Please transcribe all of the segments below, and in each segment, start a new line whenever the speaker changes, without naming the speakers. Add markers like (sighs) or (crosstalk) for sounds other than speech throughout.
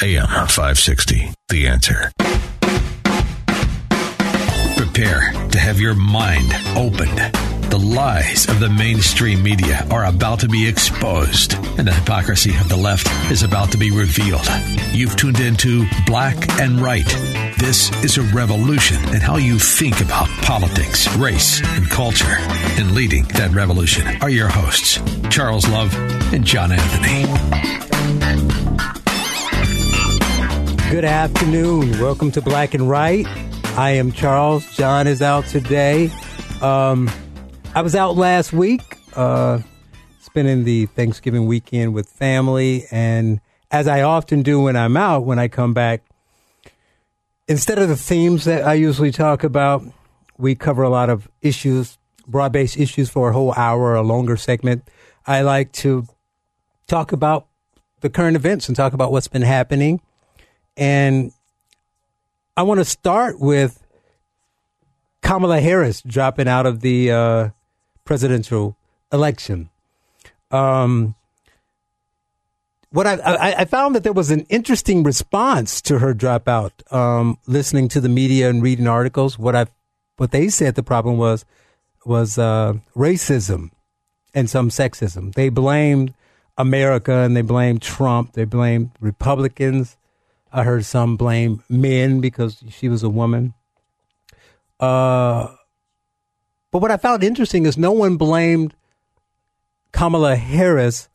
AM 560, The Answer. Prepare to have your mind opened. The lies of the mainstream media are about to be exposed, and the hypocrisy of the left is about to be revealed. You've tuned into Black and Right. This is a revolution in how you think about politics, race, and culture. And leading that revolution are your hosts, Charles Love and John Anthony.
Good afternoon. Welcome to Black and Right. I am Charles. John is out today. Um, I was out last week, uh, spending the Thanksgiving weekend with family. And as I often do when I'm out, when I come back, instead of the themes that I usually talk about, we cover a lot of issues, broad based issues for a whole hour or a longer segment. I like to talk about the current events and talk about what's been happening. And I want to start with Kamala Harris dropping out of the uh, presidential election. Um, what I, I, I found that there was an interesting response to her dropout. Um, listening to the media and reading articles, what I what they said the problem was was uh, racism and some sexism. They blamed America and they blamed Trump. They blamed Republicans. I heard some blame men because she was a woman. Uh, but what I found interesting is no one blamed Kamala Harris,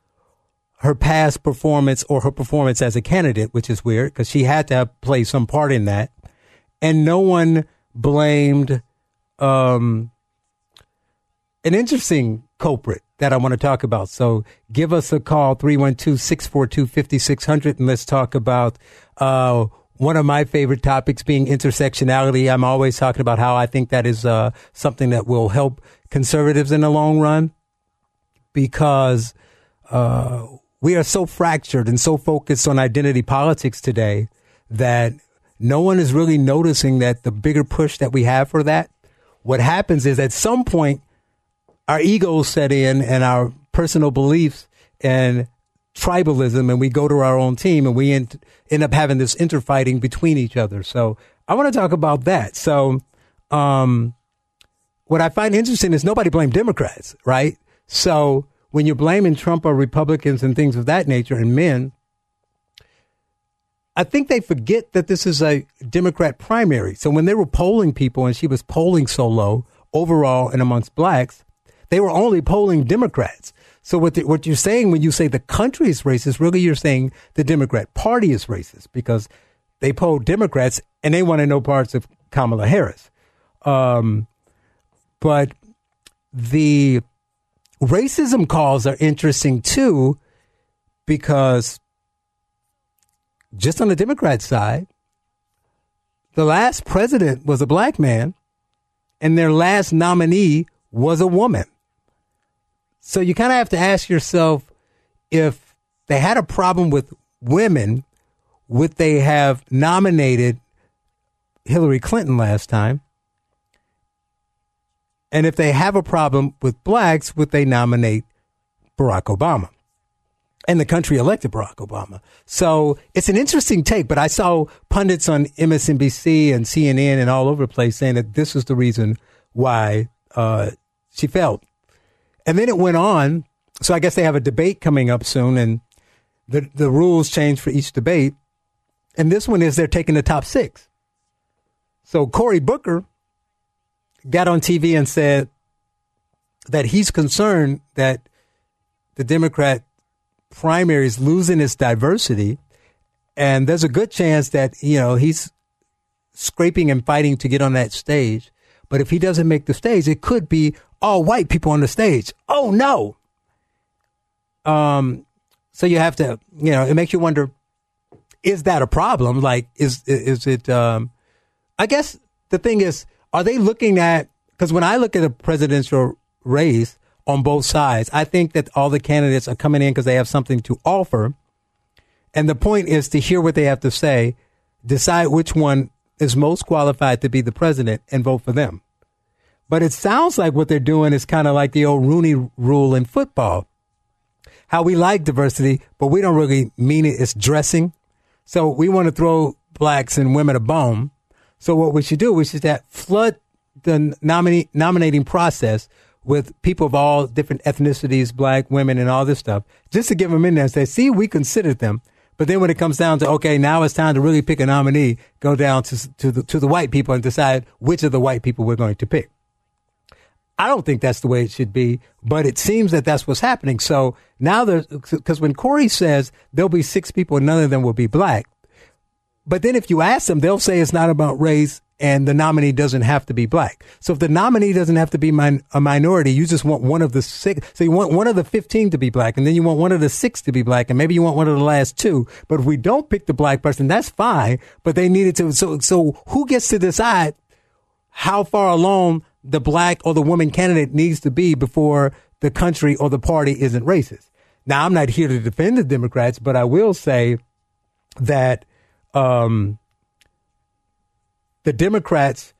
her past performance or her performance as a candidate, which is weird because she had to have played some part in that. And no one blamed um, an interesting culprit that I want to talk about. So give us a call, 312 642 5600, and let's talk about uh, one of my favorite topics being intersectionality. I'm always talking about how I think that is uh, something that will help conservatives in the long run because uh, we are so fractured and so focused on identity politics today that no one is really noticing that the bigger push that we have for that. What happens is at some point, our egos set in and our personal beliefs and tribalism and we go to our own team and we end, end up having this interfighting between each other. So I want to talk about that. So, um, what I find interesting is nobody blamed Democrats, right? So when you're blaming Trump or Republicans and things of that nature and men, I think they forget that this is a Democrat primary. So when they were polling people and she was polling so low overall and amongst blacks, they were only polling Democrats. So what the, what you're saying when you say the country is racist, really you're saying the Democrat Party is racist because they poll Democrats and they want to know parts of Kamala Harris. Um, but the racism calls are interesting too because just on the Democrat side, the last president was a black man and their last nominee was a woman. So you kind of have to ask yourself if they had a problem with women, would they have nominated Hillary Clinton last time? And if they have a problem with blacks, would they nominate Barack Obama? And the country elected Barack Obama. So it's an interesting take, but I saw pundits on MSNBC and CNN and all over the place saying that this is the reason why uh, she failed and then it went on. So I guess they have a debate coming up soon, and the the rules change for each debate. And this one is they're taking the top six. So Cory Booker got on TV and said that he's concerned that the Democrat primary is losing its diversity, and there's a good chance that you know he's scraping and fighting to get on that stage. But if he doesn't make the stage, it could be all white people on the stage. Oh no. Um, so you have to, you know, it makes you wonder is that a problem? Like, is is it? Um, I guess the thing is, are they looking at? Because when I look at a presidential race on both sides, I think that all the candidates are coming in because they have something to offer, and the point is to hear what they have to say, decide which one is most qualified to be the president, and vote for them. But it sounds like what they're doing is kind of like the old Rooney rule in football. How we like diversity, but we don't really mean it. It's dressing. So we want to throw blacks and women a bone. So what we should do, we should have flood the nominating process with people of all different ethnicities, black women, and all this stuff, just to give them in there and say, see, we considered them. But then when it comes down to okay, now it's time to really pick a nominee, go down to to the to the white people and decide which of the white people we're going to pick. I don't think that's the way it should be, but it seems that that's what's happening. So now there's, because when Cory says there'll be six people and none of them will be black, but then if you ask them, they'll say it's not about race and the nominee doesn't have to be black. So if the nominee doesn't have to be min- a minority, you just want one of the six. So you want one of the 15 to be black and then you want one of the six to be black and maybe you want one of the last two. But if we don't pick the black person, that's fine. But they needed to. So, so who gets to decide how far along the black or the woman candidate needs to be before the country or the party isn't racist. Now, I'm not here to defend the Democrats, but I will say that um, the Democrats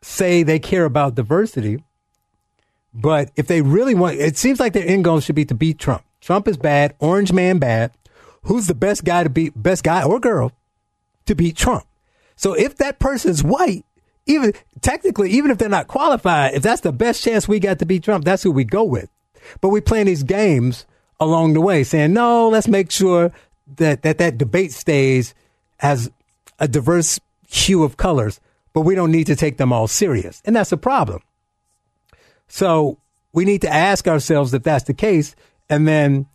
say they care about diversity, but if they really want, it seems like their end goal should be to beat Trump. Trump is bad, orange man bad. Who's the best guy to beat, best guy or girl to beat Trump? So if that person's white, even technically, even if they're not qualified, if that's the best chance we got to beat Trump, that's who we go with. But we playing these games along the way, saying no, let's make sure that that that debate stays as a diverse hue of colors, but we don't need to take them all serious, and that's a problem. So we need to ask ourselves if that's the case, and then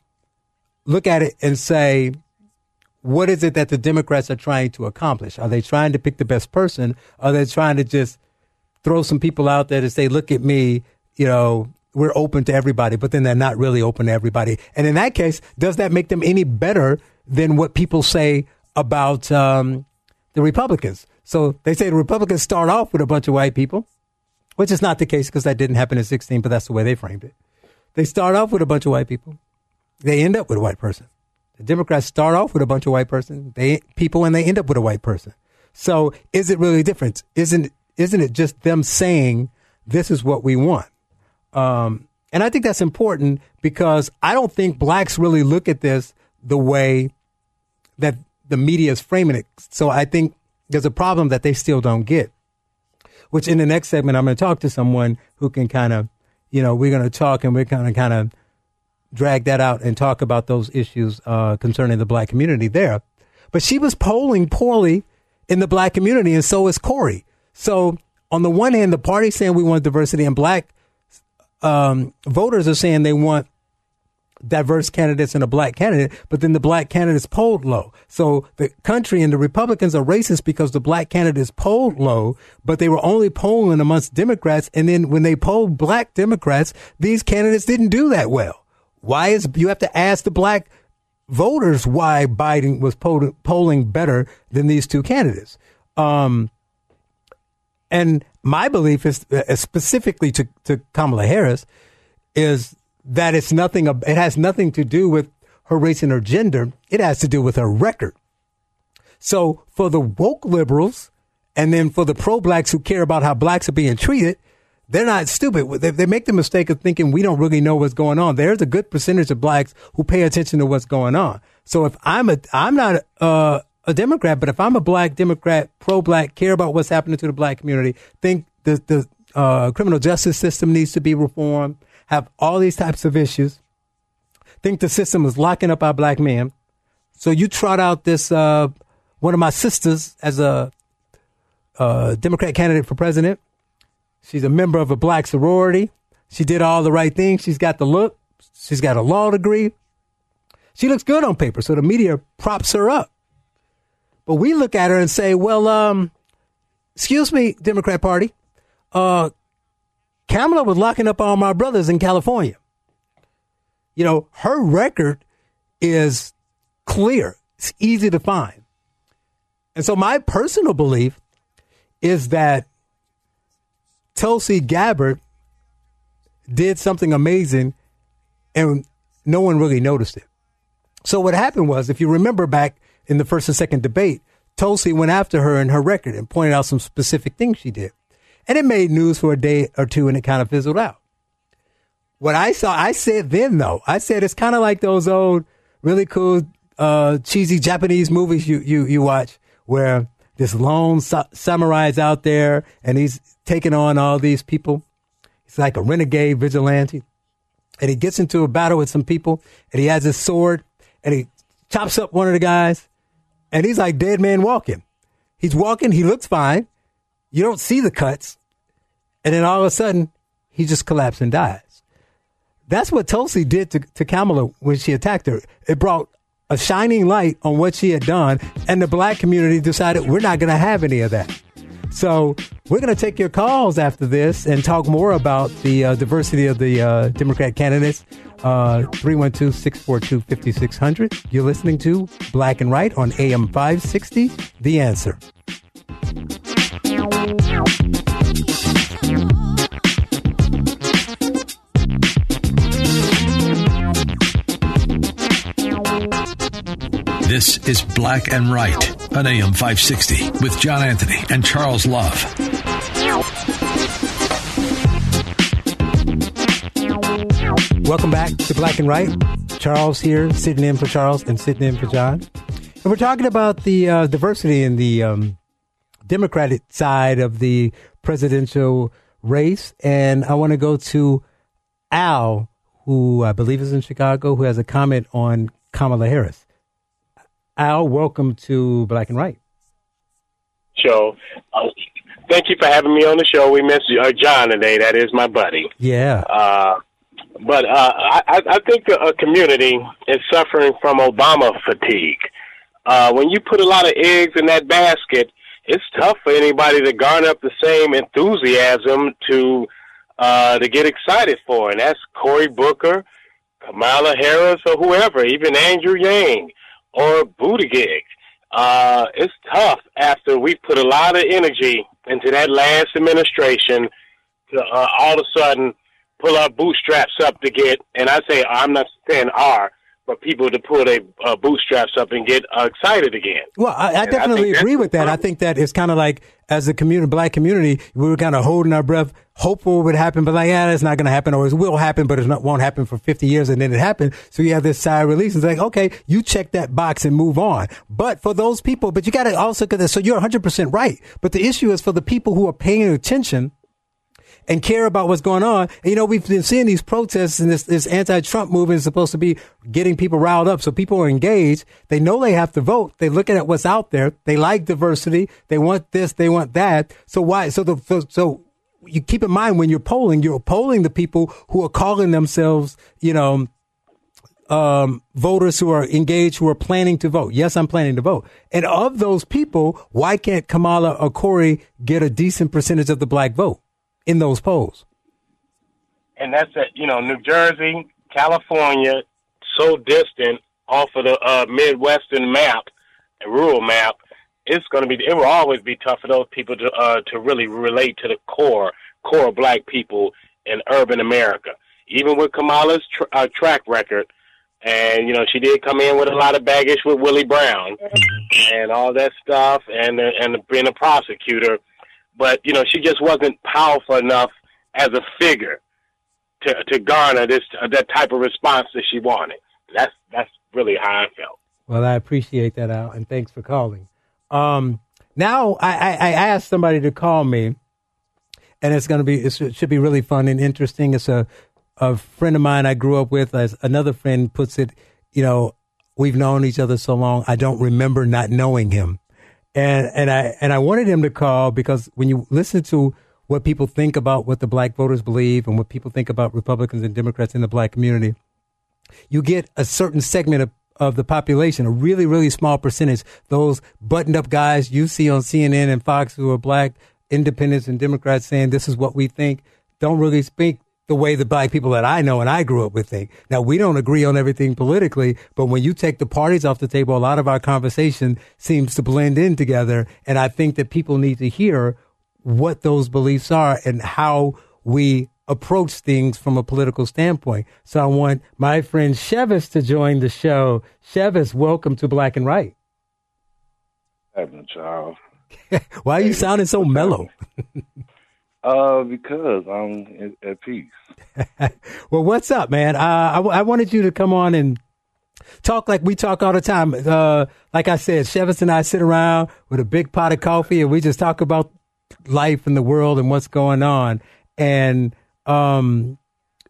look at it and say, what is it that the Democrats are trying to accomplish? Are they trying to pick the best person? Are they trying to just throw some people out there to say, look at me, you know, we're open to everybody, but then they're not really open to everybody. And in that case, does that make them any better than what people say about um, the Republicans? So they say the Republicans start off with a bunch of white people, which is not the case because that didn't happen in 16, but that's the way they framed it. They start off with a bunch of white people. They end up with a white person. The Democrats start off with a bunch of white person, they people, and they end up with a white person. So is it really different? Isn't isn't it just them saying this is what we want? Um, and I think that's important because I don't think blacks really look at this the way that the media is framing it. So I think there's a problem that they still don't get. Which in the next segment, I'm going to talk to someone who can kind of, you know, we're going to talk and we're going to kind of drag that out and talk about those issues uh, concerning the black community there. But she was polling poorly in the black community, and so is Cory. So on the one hand, the party's saying we want diversity, and black um, voters are saying they want diverse candidates and a black candidate, but then the black candidates polled low. So the country and the Republicans are racist because the black candidates polled low, but they were only polling amongst Democrats. And then when they polled black Democrats, these candidates didn't do that well. Why is you have to ask the black voters why Biden was polling better than these two candidates? Um, and my belief is uh, specifically to, to Kamala Harris is that it's nothing. It has nothing to do with her race and her gender. It has to do with her record. So for the woke liberals, and then for the pro blacks who care about how blacks are being treated, they're not stupid. They, they, make the mistake of thinking we don't really know what's going on. There's a good percentage of blacks who pay attention to what's going on. So if I'm a, I'm not a, a Democrat, but if I'm a black Democrat, pro black, care about what's happening to the black community, think the, the uh, criminal justice system needs to be reformed, have all these types of issues, think the system is locking up our black men. So you trot out this, uh, one of my sisters as a, uh, Democrat candidate for president She's a member of a black sorority. She did all the right things. She's got the look. She's got a law degree. She looks good on paper, so the media props her up. But we look at her and say, well, um, excuse me, Democrat Party, uh, Kamala was locking up all my brothers in California. You know, her record is clear. It's easy to find. And so my personal belief is that Tulsi Gabbard did something amazing and no one really noticed it. So what happened was, if you remember back in the first and second debate, Tulsi went after her and her record and pointed out some specific things she did. And it made news for a day or two and it kind of fizzled out. What I saw, I said then though, I said it's kind of like those old really cool, uh, cheesy Japanese movies you, you, you watch where this lone sa- samurai is out there and he's taking on all these people. He's like a renegade vigilante. And he gets into a battle with some people and he has his sword and he chops up one of the guys and he's like dead man walking. He's walking, he looks fine. You don't see the cuts. And then all of a sudden, he just collapses and dies. That's what Tulsi did to, to Kamala when she attacked her. It brought a shining light on what she had done, and the black community decided we're not going to have any of that. So we're going to take your calls after this and talk more about the uh, diversity of the uh, Democrat candidates. Uh, 312 642 5600. You're listening to Black and Right on AM 560. The answer.
This is Black and Right on AM 560 with John Anthony and Charles Love.
Welcome back to Black and Right. Charles here, sitting in for Charles and sitting in for John. And we're talking about the uh, diversity in the um, Democratic side of the presidential race. And I want to go to Al, who I believe is in Chicago, who has a comment on Kamala Harris. Al, welcome to Black and Right.
Show. Uh, thank you for having me on the show. We miss uh, John today. That is my buddy.
Yeah.
Uh, but uh, I, I think a community is suffering from Obama fatigue. Uh, when you put a lot of eggs in that basket, it's tough for anybody to garner up the same enthusiasm to uh, to get excited for, and that's Cory Booker, Kamala Harris, or whoever, even Andrew Yang or Buttigieg. Uh, it's tough after we put a lot of energy into that last administration to uh, all of a sudden pull our bootstraps up to get, and I say I'm not saying are, but people to pull their uh, bootstraps up and get uh, excited again.
Well, I, I definitely I agree with that. I think that it's kind of like as a community, black community, we were kind of holding our breath, hopeful it would happen, but like, yeah, it's not going to happen, or it will happen, but it won't happen for 50 years, and then it happened. So you have this of release. It's like, okay, you check that box and move on. But for those people, but you got to also, so you're 100% right. But the issue is for the people who are paying attention and care about what's going on. And, you know, we've been seeing these protests and this, this anti-Trump movement is supposed to be getting people riled up. So people are engaged. They know they have to vote. They're looking at what's out there. They like diversity. They want this. They want that. So why? So the, so, so you keep in mind when you're polling, you're polling the people who are calling themselves, you know, um, voters who are engaged, who are planning to vote. Yes, I'm planning to vote. And of those people, why can't Kamala or Cory get a decent percentage of the black vote? in those polls.
And that's at you know New Jersey, California, so distant off of the uh, Midwestern map, rural map. It's going to be. It will always be tough for those people to uh, to really relate to the core core black people in urban America. Even with Kamala's tr- uh, track record, and you know she did come in with a lot of baggage with Willie Brown and all that stuff, and and being a prosecutor but you know she just wasn't powerful enough as a figure to to garner this uh, that type of response that she wanted. That's that's really how I felt.
Well, I appreciate that, Al, and thanks for calling. Um, now I, I, I, asked somebody to call me, and it's going to be it should be really fun and interesting. It's a a friend of mine I grew up with, as another friend puts it. You know, we've known each other so long, I don't remember not knowing him. And and I and I wanted him to call because when you listen to what people think about what the black voters believe and what people think about Republicans and Democrats in the black community, you get a certain segment of, of the population, a really, really small percentage, those buttoned up guys you see on CNN and Fox who are black independents and Democrats saying this is what we think, don't really speak the way the black people that I know and I grew up with think. Now we don't agree on everything politically, but when you take the parties off the table, a lot of our conversation seems to blend in together. And I think that people need to hear what those beliefs are and how we approach things from a political standpoint. So I want my friend Chevis to join the show. Chevis, welcome to Black and Right.
Happening, Charles. (laughs)
Why are you sounding so mellow? (laughs)
Uh, because I'm at peace. (laughs)
well, what's up, man? Uh, I, I wanted you to come on and talk like we talk all the time. Uh, like I said, Chevis and I sit around with a big pot of coffee and we just talk about life and the world and what's going on. And um,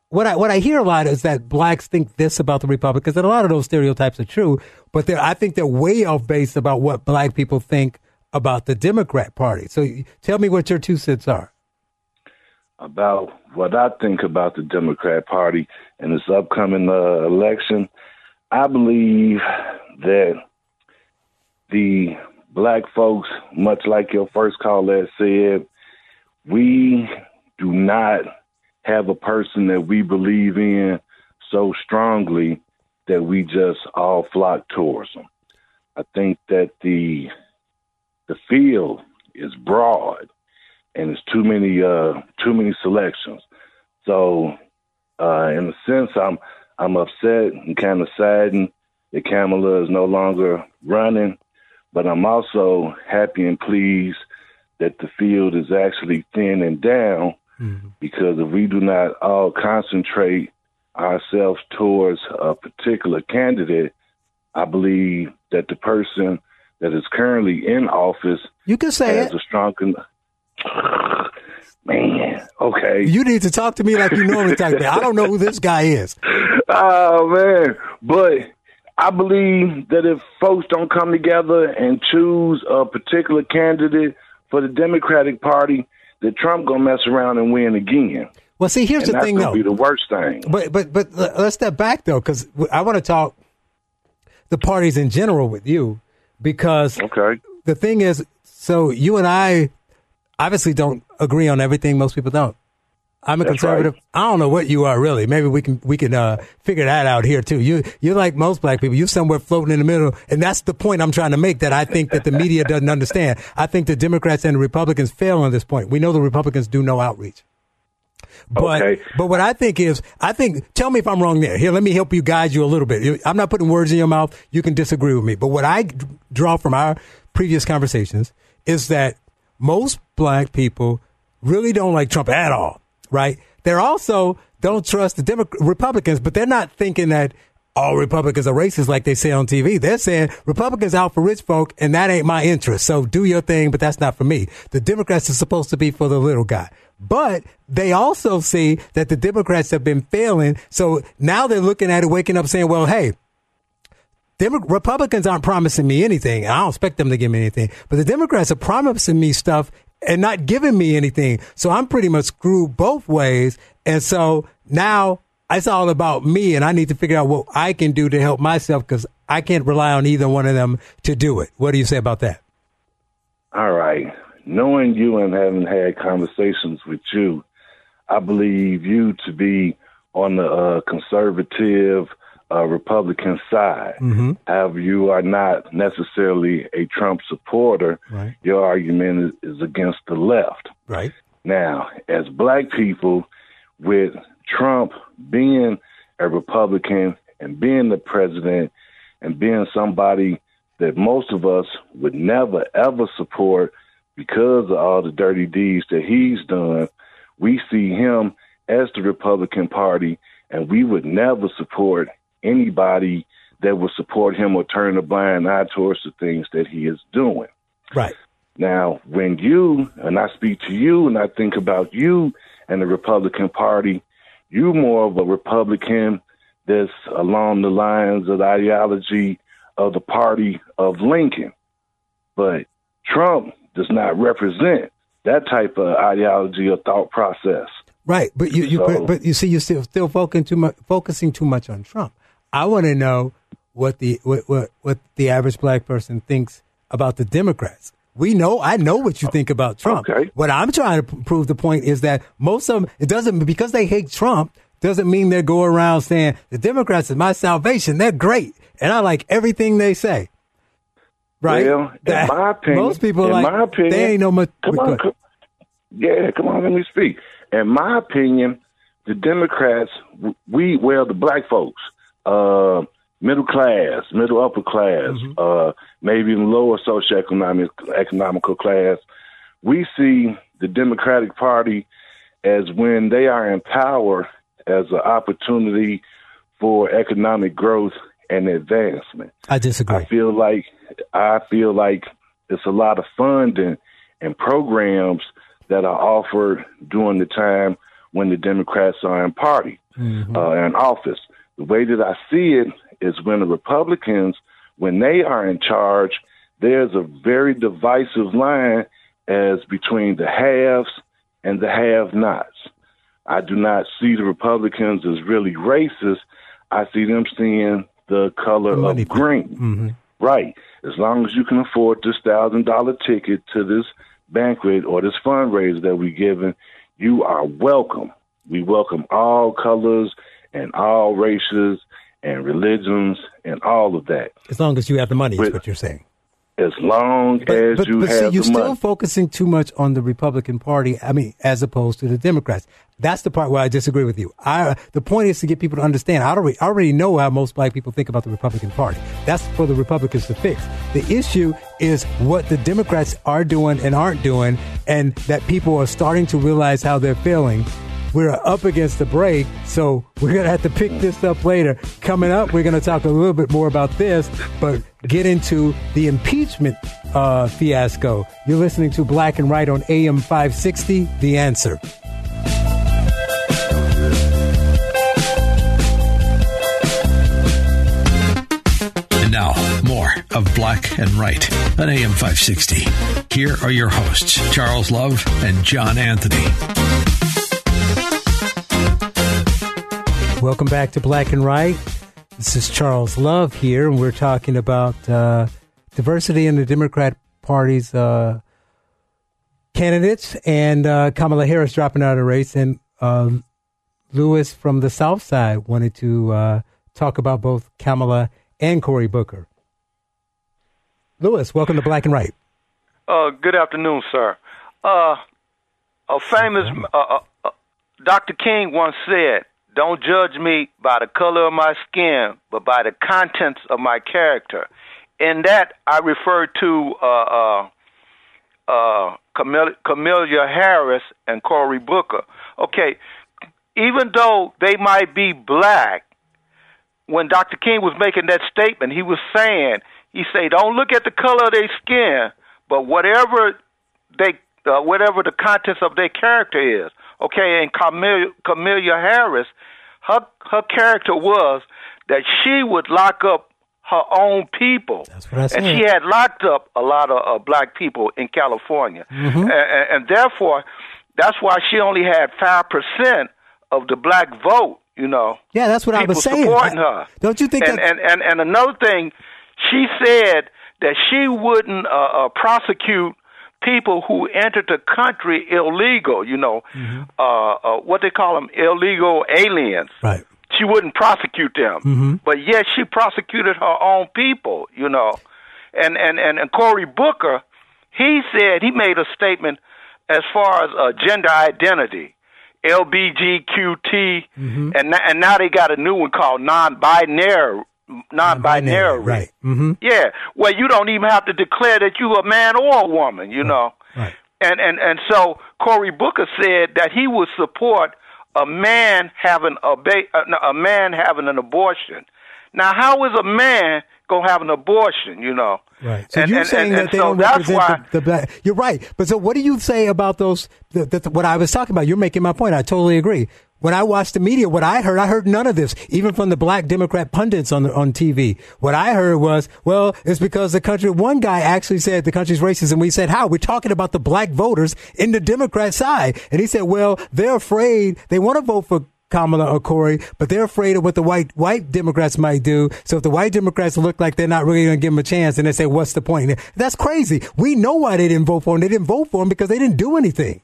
what I what I hear a lot is that blacks think this about the Republicans, and a lot of those stereotypes are true. But they're, I think they're way off base about what black people think about the Democrat Party. So tell me what your two cents are.
About what I think about the Democrat Party and this upcoming uh, election, I believe that the black folks, much like your first caller said, we do not have a person that we believe in so strongly that we just all flock towards them. I think that the the field is broad and it's too many uh too many selections. So uh in a sense I'm I'm upset and kind of saddened that Kamala is no longer running, but I'm also happy and pleased that the field is actually thinning down mm-hmm. because if we do not all concentrate ourselves towards a particular candidate, I believe that the person that is currently in office
you can say
has
it.
a strong con- (sighs) man okay
you need to talk to me like you normally talk to me i don't know who this guy is (laughs)
oh man but i believe that if folks don't come together and choose a particular candidate for the democratic party that trump gonna mess around and win again
well see here's
and
the thing
though
be
the worst thing
but but but let's step back though because i want to talk the parties in general with you because
okay.
the thing is, so you and I obviously don't agree on everything. Most people don't. I'm a
That's
conservative.
Right.
I don't know what you are really. Maybe we can we can uh, figure that out here too. You you're like most black people. You're somewhere floating in the middle, and that's the point I'm trying to make. That I think that the media (laughs) doesn't understand. I think the Democrats and the Republicans fail on this point. We know the Republicans do no outreach. But
okay.
but what I think is, I think. Tell me if I'm wrong there. Here, let me help you guide you a little bit. I'm not putting words in your mouth. You can disagree with me. But what I draw from our previous conversations is that most black people really don't like Trump at all. Right? They're also don't trust the Demo- Republicans, but they're not thinking that all Republicans are racist like they say on TV. They're saying Republicans out for rich folk, and that ain't my interest. So do your thing, but that's not for me. The Democrats are supposed to be for the little guy. But they also see that the Democrats have been failing. So now they're looking at it, waking up saying, well, hey, Demo- Republicans aren't promising me anything. And I don't expect them to give me anything. But the Democrats are promising me stuff and not giving me anything. So I'm pretty much screwed both ways. And so now it's all about me, and I need to figure out what I can do to help myself because I can't rely on either one of them to do it. What do you say about that?
All right. Knowing you and having had conversations with you, I believe you to be on the uh, conservative uh, Republican side.
Mm-hmm.
However, you are not necessarily a Trump supporter.
Right.
Your argument is, is against the left.
Right.
Now, as black people, with Trump being a Republican and being the president and being somebody that most of us would never ever support because of all the dirty deeds that he's done, we see him as the Republican Party and we would never support anybody that would support him or turn a blind eye towards the things that he is doing.
Right.
Now, when you, and I speak to you and I think about you and the Republican Party, you more of a Republican that's along the lines of the ideology of the party of Lincoln. But Trump does not represent that type of ideology or thought process.
Right, but you, you
So-
but, but you see, you're still still focusing too much, focusing too much on Trump. I want to know what the what, what what the average black person thinks about the Democrats. We know, I know what you think about Trump.
Okay.
What I'm trying to prove the point is that most of them, it doesn't, because they hate Trump, doesn't mean they go around saying, the Democrats is my salvation. They're great. And I like everything they say. Right?
Well, in
That-
my opinion,
most people
in
like,
my opinion,
they ain't no much.
Come on, come, yeah, come on, let me speak. In my opinion, the Democrats, we well, the black folks, uh, middle class, middle upper class, uh, maybe even lower socioeconomic economical class, we see the Democratic Party as when they are in power as an opportunity for economic growth and advancement.
I disagree.
I feel like I feel like it's a lot of funding and programs that are offered during the time when the Democrats are in party uh, in office. The way that I see it is when the Republicans, when they are in charge, there's a very divisive line as between the haves and the have-nots. I do not see the Republicans as really racist. I see them seeing the color
money
of green. Mm-hmm. Right. As long as you can afford this thousand dollar ticket to this banquet or this fundraiser that we're giving, you are welcome. We welcome all colors and all races and religions and all of that.
As long as you have the money, is what you're saying.
As long
But,
as
but,
you
but
have
see, you're
the
still focusing too much on the Republican Party. I mean, as opposed to the Democrats. That's the part where I disagree with you. I, the point is to get people to understand. I already, I already know how most black people think about the Republican Party. That's for the Republicans to fix. The issue is what the Democrats are doing and aren't doing, and that people are starting to realize how they're feeling. We're up against the break, so we're going to have to pick this up later. Coming up, we're going to talk a little bit more about this, but get into the impeachment uh, fiasco. You're listening to Black and Right on AM 560, The Answer.
And now, more of Black and Right on AM 560. Here are your hosts, Charles Love and John Anthony.
Welcome back to Black and Right. This is Charles Love here, and we're talking about uh, diversity in the Democrat Party's uh, candidates and uh, Kamala Harris dropping out of the race. And uh, Lewis from the South Side wanted to uh, talk about both Kamala and Cory Booker. Lewis, welcome to Black and Right.
Uh, good afternoon, sir. Uh, a famous uh, uh, uh, Dr. King once said, "Don't judge me by the color of my skin, but by the contents of my character." In that, I refer to uh, uh, uh, Camilla, Harris and Cory Booker. Okay, even though they might be black, when Dr. King was making that statement, he was saying, he said, don't look at the color of their skin, but whatever they, uh, whatever the contents of their character is. Okay, and Camellia Harris, her her character was that she would lock up her own people.
That's what I said.
And she had locked up a lot of uh, black people in California,
Mm-hmm.
and, and, and therefore, that's why she only had five percent of the black vote. You know.
Yeah, that's what I was saying.
supporting
I-
her.
don't you think
And,
that-
and and and another thing, she said that she wouldn't uh, uh, prosecute people who entered the country illegal. You know,
Mm-hmm.
uh, uh, what they call them, illegal aliens.
Right.
She wouldn't prosecute them,
Mm-hmm.
but yet she prosecuted her own people. You know, and and and, and Cory Booker, he said he made a statement as far as uh, gender identity. LBGQT,
Mm-hmm.
and and now they got a new one called non-binary, non-binary.
Right. Mm-hmm.
Yeah, well, you don't even have to declare that you're a man or a woman. You know,
Right.
and and and so Cory Booker said that he would support a man having a ba- uh, a man having an abortion. Now, how is a man gonna have an abortion? You know,
Right. So
And-
you're
and-
saying
and-
that they
so
don't represent
why-
the, the black. You're right. But so what do you say about those? The, the, what I was talking about. You're making my point. I totally agree. When I watched the media, what I heard, I heard none of this, even from the black Democrat pundits on the, on TV. What I heard was, well, it's because the country. One guy actually said the country's racist, and we said, how? We're talking about the black voters in the Democrat side, and he said, well, they're afraid they want to vote for Kamala or Cory, but they're afraid of what the white white Democrats might do. So if the white Democrats look like they're not really going to give them a chance, and they say, "What's the point?" That's crazy. We know why they didn't vote for him. They didn't vote for him because they didn't do anything.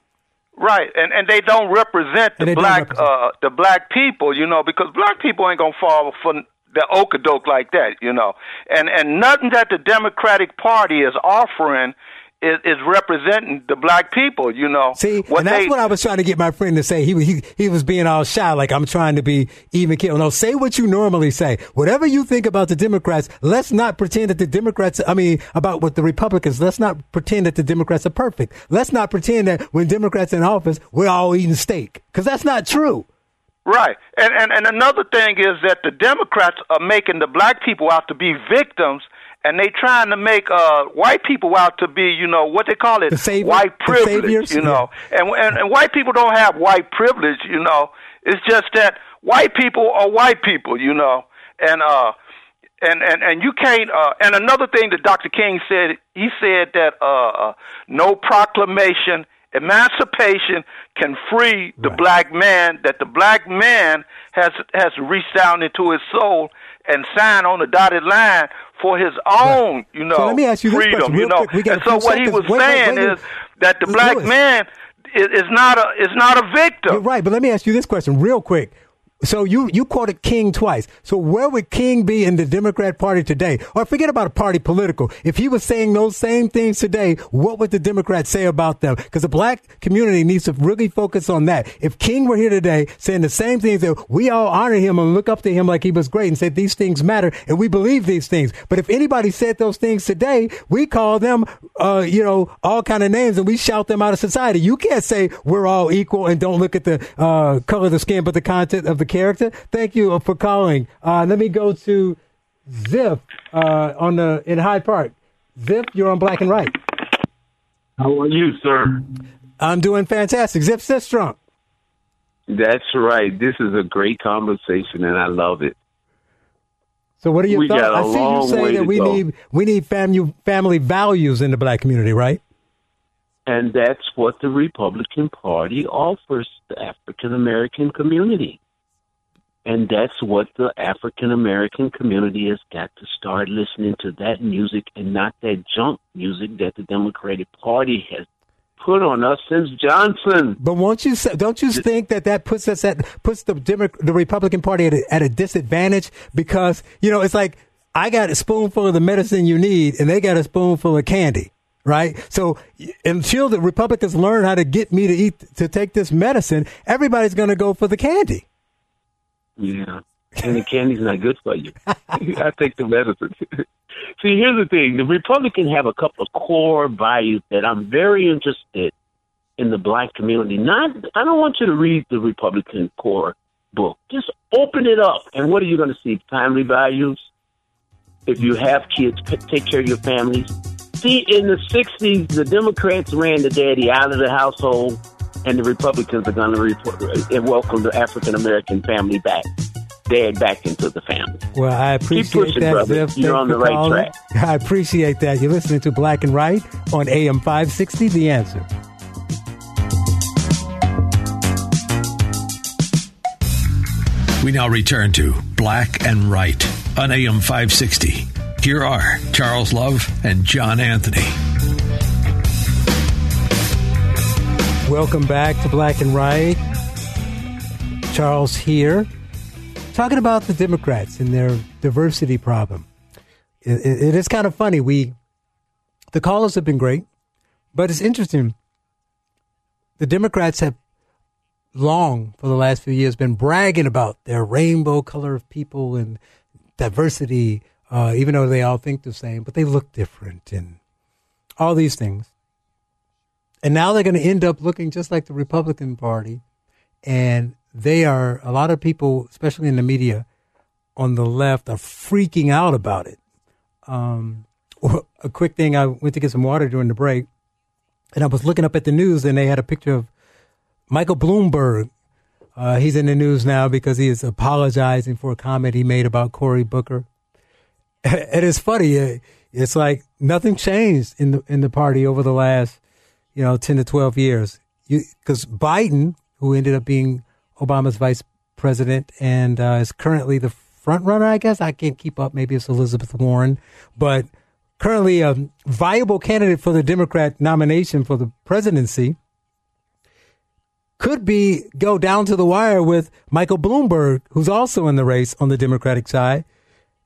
Right, and and they don't represent the black
represent.
uh the black people, you know, because black people ain't gonna fall for the okadoke like that, you know, and and nothing that the Democratic Party is offering is, is representing the black people, you know.
See,
what
and that's
they,
what I was trying to get my friend to say. He was- he he was being all shy, like I'm trying to be even killed. No, say what you normally say. Whatever you think about the Democrats, let's not pretend that the Democrats. I mean, about what the Republicans. Let's not pretend that the Democrats are perfect. Let's not pretend that when Democrats in office, we're all eating steak, because that's not true.
Right. And, and and another thing is that the Democrats are making the black people out to be victims and they trying to make uh white people out to be, you know, what they call it,
savior-
white privilege, you know. And, and and white people don't have white privilege, you know. It's just that white people are white people, you know. And uh and and and you can't uh and another thing that Dr. King said, he said that uh, uh no proclamation emancipation can free the black man that the black man has has reached down into his soul and sign on the dotted line for his own you know
So let me ask you
freedom
question
you know
quick.
And so what he was
Wait, wait,
saying
wait.
is that the black man is, is not a is not a victim
You're right, but let me ask you this question real quick. So you you quoted King twice. So where would King be in the Democrat Party today? Or forget about a party political. If he was saying those same things today, what would the Democrats say about them? Because the black community needs to really focus on that. If King were here today saying the same things that we all honor him and look up to him like he was great and said these things matter and we believe these things. But if anybody said those things today, we call them uh, you know, all kind of names and we shout them out of society. You can't say we're all equal and don't look at the uh, color of the skin, but the content of the character. Thank you for calling. Uh, let me go to Ziff uh, on the in Hyde Park. Ziff, you're on Black and Right.
How are you, sir?
I'm doing fantastic. Ziff Sistrunk.
That's right. This is a great conversation, and I love it.
So what are your
We
thoughts? I see you say that we
go.
need we need family family values in the black community, right?
And that's what the Republican Party offers the African American community. And that's what the African American community has got to start listening to that music and not that junk music that the Democratic Party has put on us since Johnson.
But won't you don't you think that that puts us at puts the Demo- the Republican Party at a, at a disadvantage because you know it's like I got a spoonful of the medicine you need and they got a spoonful of candy, right? So until the Republicans learn how to get me to eat to take this medicine, everybody's going to go for the candy.
Yeah. And the candy's not good for you. (laughs) I take the medicine. (laughs) See, here's the thing. The Republicans have a couple of core values that I'm very interested in the black community. Not I don't want you to read the Republican core book. Just open it up. And what are you going to see? Family values. If you have kids, take care of your families. See, in the 60s, the Democrats ran the daddy out of the household, and the Republicans are going to re- welcome the African American family back, dad back into the family.
Well, I appreciate
pushing,
that,
brother. You're
Thanks
on the right
calling.
track. (laughs)
I appreciate that. You're listening to Black and Right on AM 560. The answer.
We now return to Black and Right on AM 560. Here are Charles Love and John Anthony.
Welcome back to Black and Right. Charles here, talking about the Democrats and their diversity problem. It, it- it is kind of funny. We, the callers have been great, but it's interesting. The Democrats have long, for the last few years, been bragging about their rainbow color of people and diversity, uh, even though they all think the same, but they look different and all these things. And now they're going to end up looking just like the Republican Party. And they are, a lot of people, especially in the media on the left, are freaking out about it. Um, (laughs) a quick thing I went to get some water during the break, and I was looking up at the news, and they had a picture of Michael Bloomberg. Uh, he's in the news now because he is apologizing for a comment he made about Cory Booker. (laughs) it is funny. It's like nothing changed in the in the party over the last, you know, ten to twelve years. Because Biden, who ended up being Obama's vice president and uh, is currently the front runner. I guess I can't keep up. Maybe it's Elizabeth Warren, but currently a viable candidate for the Democrat nomination for the presidency could be go down to the wire with Michael Bloomberg, who's also in the race on the Democratic side.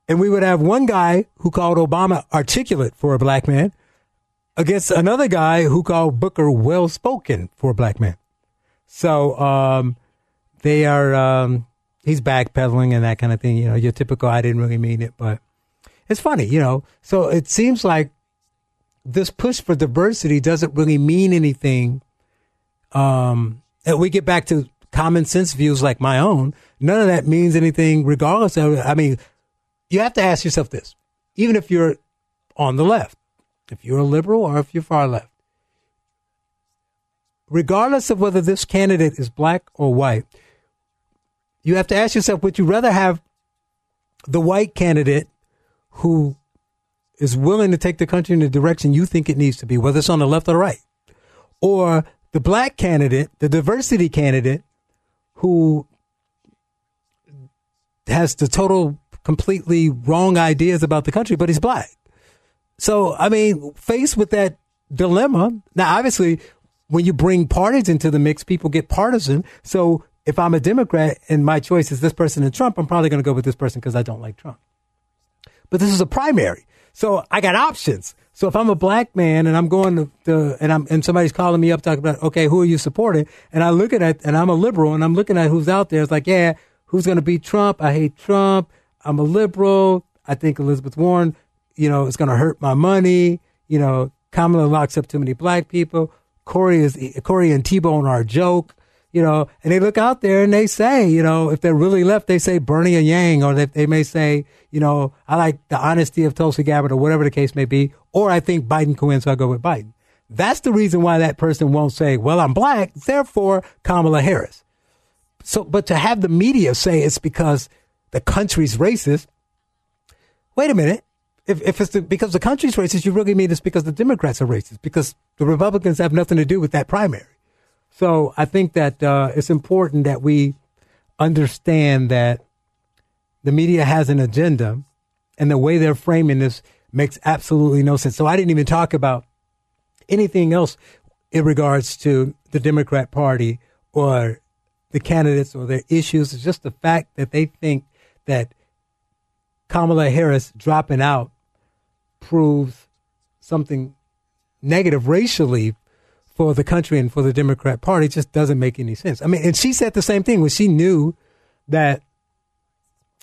And we would have one guy who called Obama articulate for a black man against another guy who called Booker well spoken for a black man. So um, they are, um, he's backpedaling and that kind of thing. You know, your typical, I didn't really mean it, but it's funny, you know. So it seems like this push for diversity doesn't really mean anything. Um, and we get back to common sense views like my own. None of that means anything, regardless of. I mean, you have to ask yourself this: even if you're on the left, if you're a liberal or if you're far left, regardless of whether this candidate is black or white, you have to ask yourself: Would you rather have the white candidate who is willing to take the country in the direction you think it needs to be, whether it's on the left or the right, or the black candidate, the diversity candidate, who has the total, completely wrong ideas about the country, but he's black. So, I mean, faced with that dilemma, now obviously, when you bring parties into the mix, people get partisan. So, if I'm a Democrat and my choice is this person and Trump, I'm probably going to go with this person because I don't like Trump. But this is a primary. So I got options. So if I'm a black man and I'm going to, to, and I'm and somebody's calling me up talking about okay who are you supporting and I look at it and I'm a liberal and I'm looking at who's out there it's like yeah who's going to beat Trump I hate Trump I'm a liberal I think Elizabeth Warren you know it's going to hurt my money you know Kamala locks up too many black people Cory is Cory and T-Bone are a joke you know, and they look out there and they say, you know, if they're really left, they say Bernie and Yang, or they, they may say, you know, I like the honesty of Tulsi Gabbard or whatever the case may be, or I think Biden can win, so I go with Biden. That's the reason why that person won't say, well, I'm black, therefore Kamala Harris. So, but to have the media say it's because the country's racist, wait a minute. If, if it's the, because the country's racist, you really mean it's because the Democrats are racist, because the Republicans have nothing to do with that primary. So I think that uh, it's important that we understand that the media has an agenda, and the way they're framing this makes absolutely no sense. So I didn't even talk about anything else in regards to the Democrat Party or the candidates or their issues. It's just the fact that they think that Kamala Harris dropping out proves something negative racially for the country and for the Democrat Party just doesn't make any sense. I mean, and she said the same thing when she knew that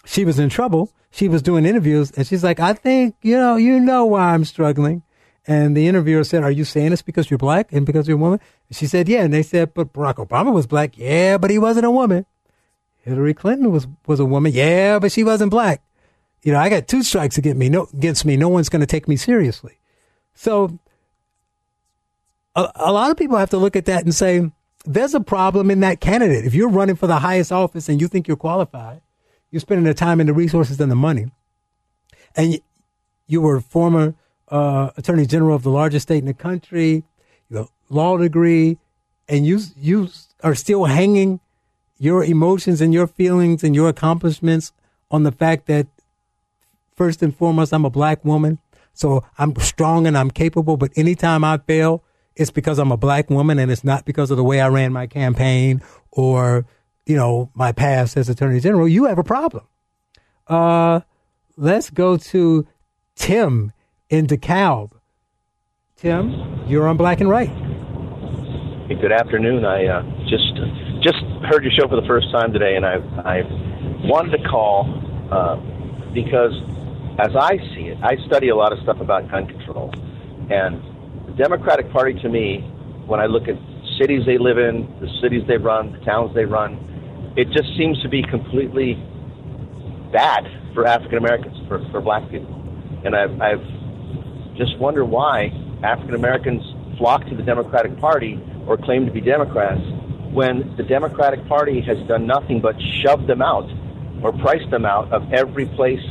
she was in trouble. She was doing interviews and she's like, I think, you know, you know why I'm struggling. And the interviewer said, Are you saying this because you're black and because you're a woman? And she said, Yeah. And they said, But Barack Obama was black. Yeah, but he wasn't a woman. Hillary Clinton was, was a woman. Yeah, but she wasn't black. You know, I got two strikes against me. No, against me. No one's going to take me seriously. So a, a lot of people have to look at that and say, there's a problem in that candidate. If you're running for the highest office and you think you're qualified, you're spending the time and the resources and the money, and you were former uh, attorney general of the largest state in the country, you have law degree, and you you are still hanging your emotions and your feelings and your accomplishments on the fact that first and foremost I'm a black woman, so I'm strong and I'm capable. But anytime I fail, it's because I'm a black woman and it's not because of the way I ran my campaign or, you know, my past as Attorney General, you have a problem. Uh, let's go to Tim in DeKalb. Tim, you're on Black and Right.
Hey, good afternoon. I uh, just just heard your show for the first time today, and I I wanted to call uh, because as I see it, I study a lot of stuff about gun control, and the Democratic Party to me, when I look at cities they live in, the cities they run, the towns they run, it just seems to be completely bad for African Americans, for, for black people. And I've, I've just wonder why African Americans flock to the Democratic Party or claim to be Democrats when the Democratic Party has done nothing but shove them out or price them out of every place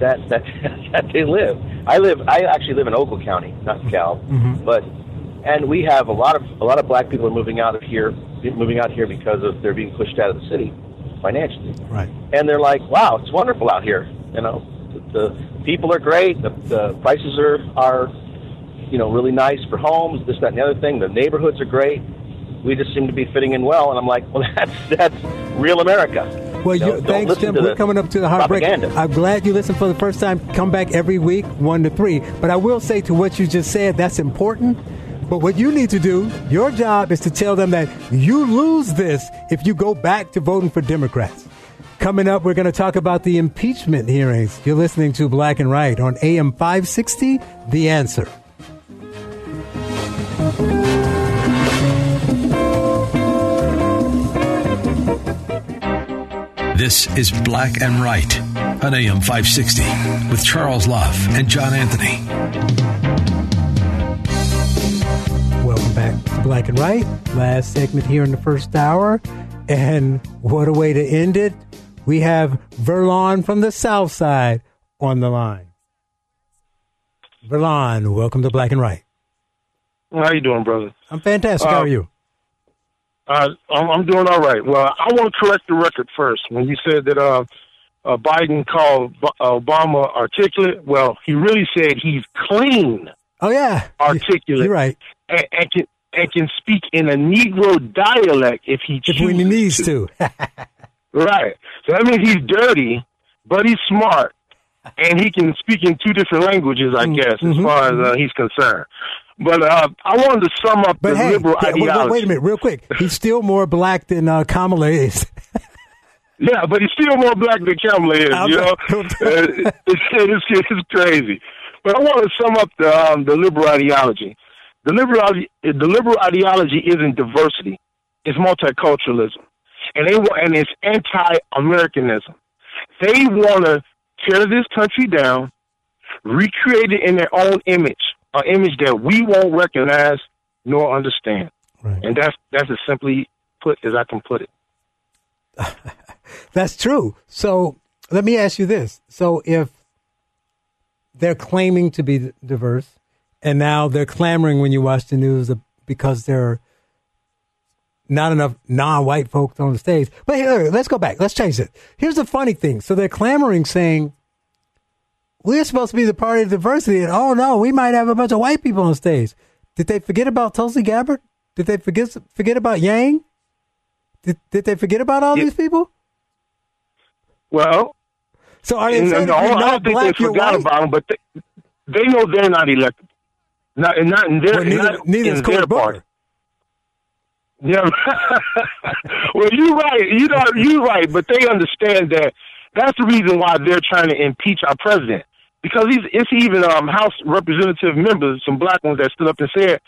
that that (laughs) that they live. I live. I actually live in Ogle County, not Cal,
Mm-hmm.
but and we have a lot of a lot of black people are moving out of here, moving out here because of they're being pushed out of the city. financially.
Right.
And they're like, "Wow, it's wonderful out here." You know, the, the people are great. The, the prices are are you know really nice for homes. This, that, and the other thing. The neighborhoods are great. We just seem to be fitting in well. And I'm like, well, (laughs) that's that's real America.
Well, thanks,
to
We're coming up to the hard break. I'm glad you listened for the first time. Come back every week, one to three. But I will say to what you just said, that's important. But what you need to do, your job is to tell them that you lose this if you go back to voting for Democrats. Coming up, we're going to talk about the impeachment hearings. You're listening to Black and Right on AM 560, The Answer.
This is Black and Right on AM 560 with Charles Love and John Anthony.
Welcome back to Black and Right. Last segment here in the first hour. And what a way to end it. We have Verlon from the South Side on the line. Verlon, welcome to Black and Right.
How are you doing, brother?
I'm fantastic. How
Uh,
are you?
Uh, I'm, I'm doing all right. Well, I want to correct the record first. When you said that uh, uh, Biden called B- Obama articulate, well, he really said he's clean,
Oh, yeah.
articulate,
You're right.
and, and can and can speak in a Negro dialect if he
If
chooses
he needs to. (laughs)
Right. So that means he's dirty, but he's smart, and he can speak in two different languages, I
Mm,
guess, as
mm-hmm,
far as uh, he's concerned. But uh, I wanted to sum up
But
the
hey,
liberal
wait,
ideology.
wait, a minute, real quick. He's still more black than uh, Kamala is. (laughs)
Yeah, but he's still more black than Kamala is.
I'm-
You know, (laughs) Uh, it's, it's, it's crazy. But I want to sum up the um, the liberal ideology. The liberal the liberal ideology isn't diversity; it's multiculturalism, and they and it's anti-Americanism. They want to tear this country down, recreate it in their own image, an image that we won't recognize nor understand.
Right.
And that's that's as simply put as I can put it. (laughs)
That's true. So let me ask you this. So if they're claiming to be diverse and now they're clamoring when you watch the news because there are not enough non-white folks on the stage. But here, let's go back. Let's change it. Here's the funny thing. So they're clamoring saying, we're supposed to be the party of diversity. And oh no, we might have a bunch of white people on stage. Did they forget about Tulsi Gabbard? Did they forget forget about Yang? Did, did they forget about all these people?
Well,
So are they
And,
saying
all-
you're
I
not
don't think
black,
they
you're
forgot
white?
about them, but they, they know they're not elected. Not, and not in their,
Well, neither-
not
neither
in
Cory
their party. Yeah. (laughs) well, you're right. You know, you're right. But they understand that that's the reason why they're trying to impeach our president. Because he's, it's even um, House representative members, some black ones that stood up and said,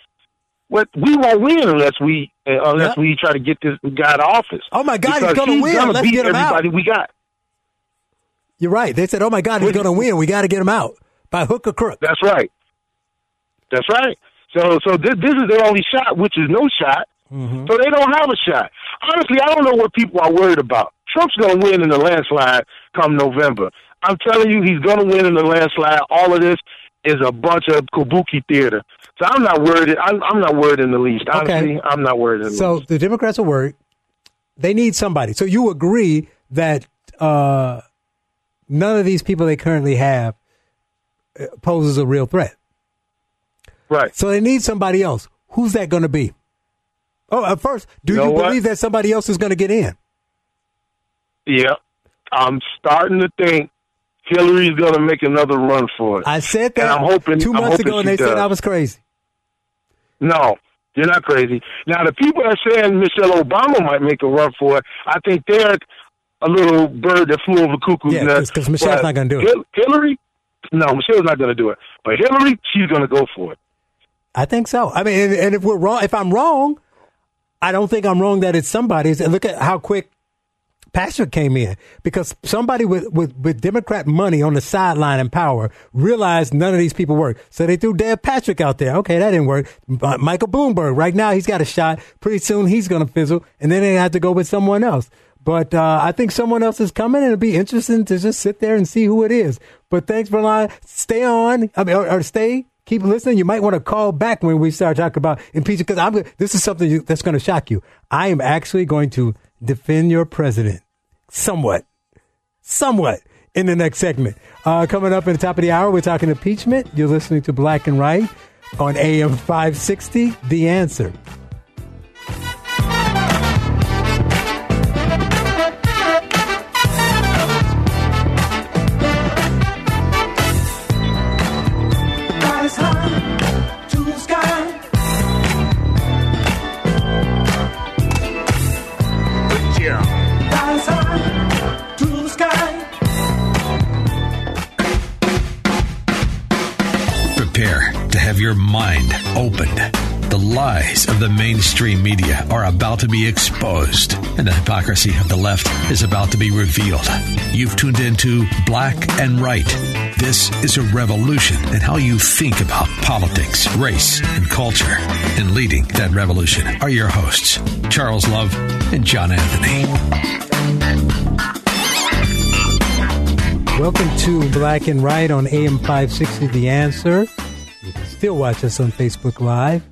"What we won't win unless we uh, unless
Yep.
we try to get this guy to office."
Oh my God, he's gonna win.
gonna
Let's
beat
get him out.
everybody we got.
You're right. They said, "Oh my God, he's going to win. We got to get him out by hook or crook."
That's right. That's right. So so this this is their only shot, which is no shot.
Mm-hmm.
So they don't have a shot. Honestly, I don't know what people are worried about. Trump's going to win in the landslide come November. I'm telling you, he's going to win in the landslide. All of this is a bunch of kabuki theater. So I'm not worried. I'm, I'm not worried in the least. Honestly,
Okay.
I'm not worried in the
So
least.
So the Democrats are worried. They need somebody. So you agree that uh, none of these people they currently have uh, poses a real threat.
Right.
So they need somebody else. Who's that going to be? Oh, at first, do
You
you,
know what?
believe that somebody else is going to get in?
Yeah. I'm starting to think Hillary's going to make another run for it.
I said that
And I'm hoping-
two months
hoping
ago, and they said. I was crazy.
No, you're not crazy. Now, the people that are saying Michelle Obama might make a run for it, I think they're a little bird that flew over cuckoo's
Yeah,
nest.
'cause Michelle's
But
not gonna do it.
Hillary, no, Michelle's not going to do it. But Hillary, she's going to go for it.
I think so. I mean, and, and if we're wrong, if I'm wrong, I don't think I'm wrong that it's somebody's. And look at how quick Patrick came in because somebody with, with, with Democrat money on the sideline and power realized none of these people work. So they threw Deval Patrick out there. Okay, that didn't work. Uh, Michael Bloomberg, right now, he's got a shot. Pretty soon he's going to fizzle, and then they have to go with someone else. But uh, I think someone else is coming, and it'll be interesting to just sit there and see who it is. But thanks, Verlon. Stay on, I mean, or, or stay. Keep listening. You might want to call back when we start talking about impeachment because I'm. This is something you, that's going to shock you. I am actually going to defend your president somewhat, somewhat in the next segment. Uh, coming up at the top of the hour, we're talking impeachment. You're listening to Black and Right on AM 560, The Answer.
The mainstream media are about to be exposed, and the hypocrisy of the left is about to be revealed. You've tuned into Black and Right. This is a revolution in how you think about politics, race, and culture. And leading that revolution are your hosts, Charles Love and John Anthony.
Welcome to Black and Right on AM 560 The Answer. You can still watch us on Facebook Live.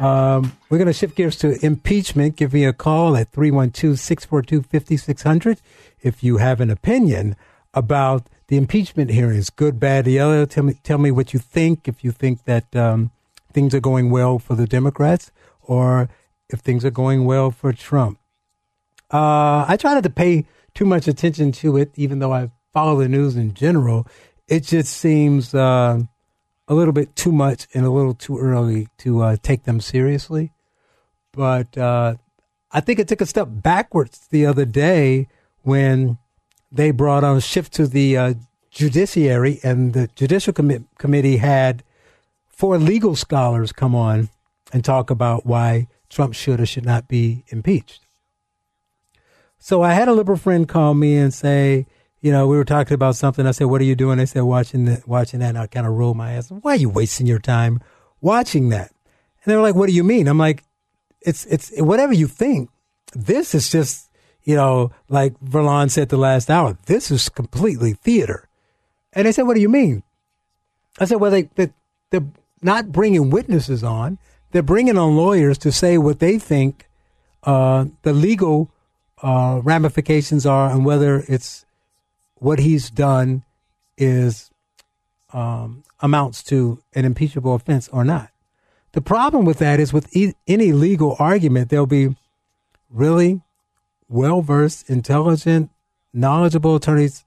Um, we're going to shift gears to impeachment. Give me a call at 312 642 5600 if you have an opinion about the impeachment hearings, good, bad, the other. Tell me, tell me what you think. If you think that um, things are going well for the Democrats or if things are going well for Trump. Uh, I try not to pay too much attention to it, even though I follow the news in general. It just seems uh, a little bit too much and a little too early to uh, take them seriously. But uh, I think it took a step backwards the other day when they brought on a shift to the uh, judiciary, and the judicial commi- committee had four legal scholars come on and talk about why Trump should or should not be impeached. So I had a liberal friend call me and say, you know, we were talking about something. I said, "What are you doing?" They said, "Watching the, watching that." And I kind of rolled my ass. Why are you wasting your time watching that? And they were like, "What do you mean?" I'm like, "It's it's whatever you think. This is just, you know, like Verlon said the last hour. This is completely theater." And they said, "What do you mean?" I said, "Well, they, they they're not bringing witnesses on. They're bringing on lawyers to say what they think uh, the legal uh, ramifications are, and whether it's what he's done is um, amounts to an impeachable offense or not. The problem with that is with e- any legal argument, there'll be really well versed, intelligent, knowledgeable attorneys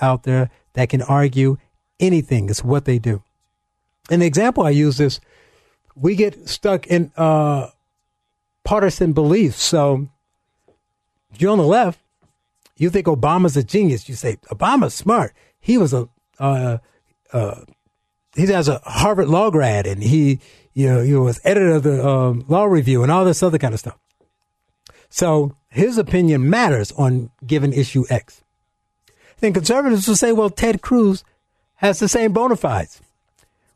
out there that can argue anything. It's what they do. An example I use is we get stuck in uh, partisan beliefs. So you're on the left, you think Obama's a genius. You say Obama's smart. He was a uh, uh, he has a Harvard law grad, and he you know he was editor of the um, Law Review and all this other kind of stuff. So his opinion matters on given issue X. Then conservatives will say, well, Ted Cruz has the same bona fides,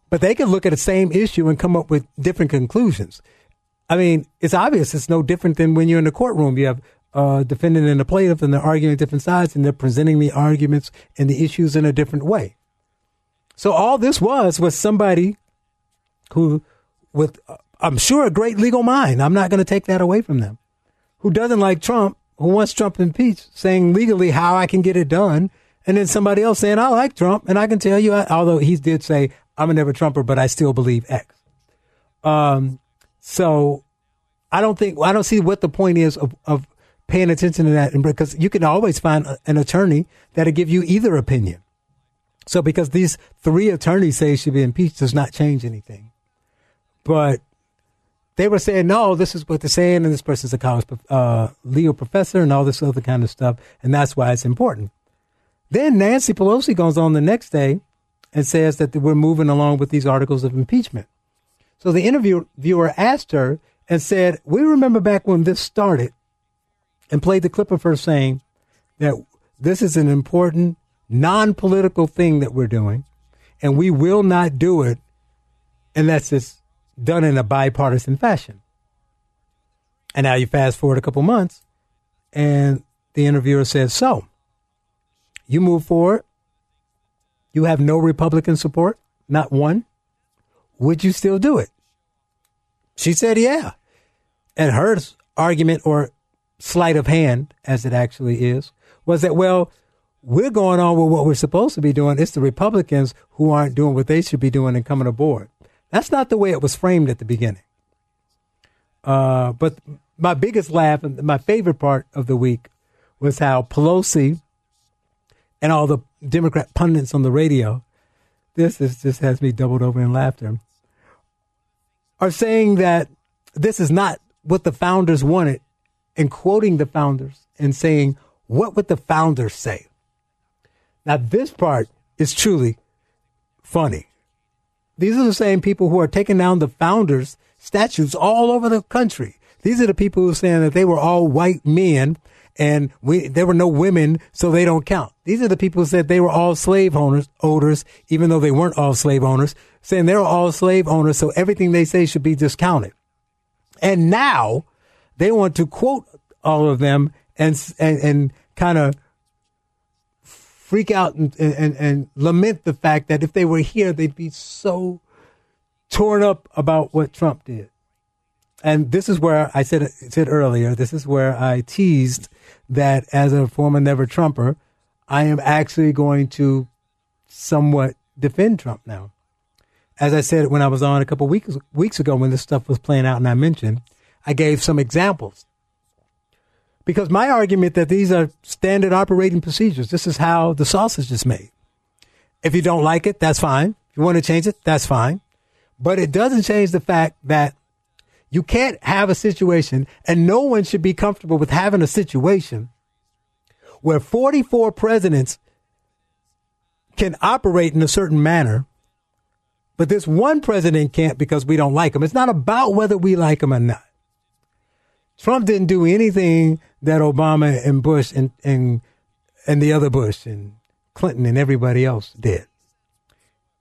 but they can look at the same issue and come up with different conclusions. I mean, it's obvious. It's no different than when you're in the courtroom. You have uh, defendant and the plaintiff, and they're arguing different sides, and they're presenting the arguments and the issues in a different way. So all this was was somebody who, with uh, I'm sure a great legal mind. I'm not going to take that away from them. Who doesn't like Trump? Who wants Trump impeached? Saying legally how I can get it done, and then somebody else saying I like Trump, and I can tell you, although he did say I'm a never Trumper, but I still believe X. Um, so I don't think I don't see what the point is of, of paying attention to that, and because you can always find an attorney that'll give you either opinion. So because these three attorneys say should be impeached does not change anything. But they were saying, no, this is what they're saying, and this person's a college uh, legal professor and all this other kind of stuff, and that's why it's important. Then Nancy Pelosi goes on the next day and says that we're moving along with these articles of impeachment. So the interviewer asked her and said, We remember back when this started, and played the clip of her saying that this is an important non political thing that we're doing, and we will not do it unless it's done in a bipartisan fashion. And now you fast forward a couple months, and the interviewer says, So, you move forward, you have no Republican support, not one. Would you still do it? She said, Yeah. And her argument or sleight of hand, as it actually is, was that, well, we're going on with what we're supposed to be doing. It's the Republicans who aren't doing what they should be doing and coming aboard. That's not the way it was framed at the beginning. Uh, but my biggest laugh and my favorite part of the week was how Pelosi and all the Democrat pundits on the radio, this is, just has me doubled over in laughter, are saying that this is not what the founders wanted and quoting the founders and saying, what would the founders say? Now, this part is truly funny. These are the same people who are taking down the founders' statues all over the country. These are the people who are saying that they were all white men and we, there were no women, so they don't count. These are the people who said they were all slave owners, owners, even though they weren't all slave owners, saying they're all slave owners, so everything they say should be discounted. And now they want to quote all of them and and, and kind of freak out and, and, and lament the fact that if they were here, they'd be so torn up about what Trump did. And this is where I said said earlier. This is where I teased that as a former never Trumper, I am actually going to somewhat defend Trump now. As I said when I was on a couple weeks weeks ago when this stuff was playing out, and I mentioned, I gave some examples because my argument that these are standard operating procedures. This is how the sausage is made. If you don't like it, that's fine. If you want to change it, that's fine. But it doesn't change the fact that you can't have a situation, and no one should be comfortable with having a situation where 44 presidents can operate in a certain manner, but this one president can't because we don't like him. It's not about whether we like him or not. Trump didn't do anything that Obama and Bush and, and, and the other Bush and Clinton and everybody else did.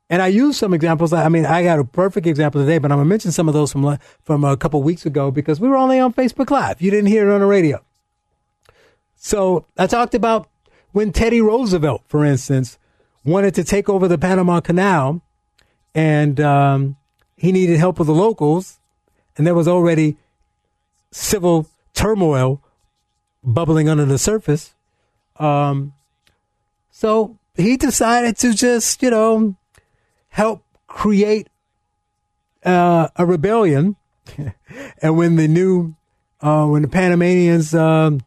And I use some examples. I mean, I got a perfect example today, but I'm gonna mention some of those from from a couple weeks ago because we were only on Facebook Live. You didn't hear it on the radio. So I talked about when Teddy Roosevelt, for instance, wanted to take over the Panama Canal, and um, he needed help with the locals, and there was already civil turmoil bubbling under the surface. Um, so he decided to just, you know, help create uh, a rebellion. (laughs) and when the new, uh, when the Panamanians um,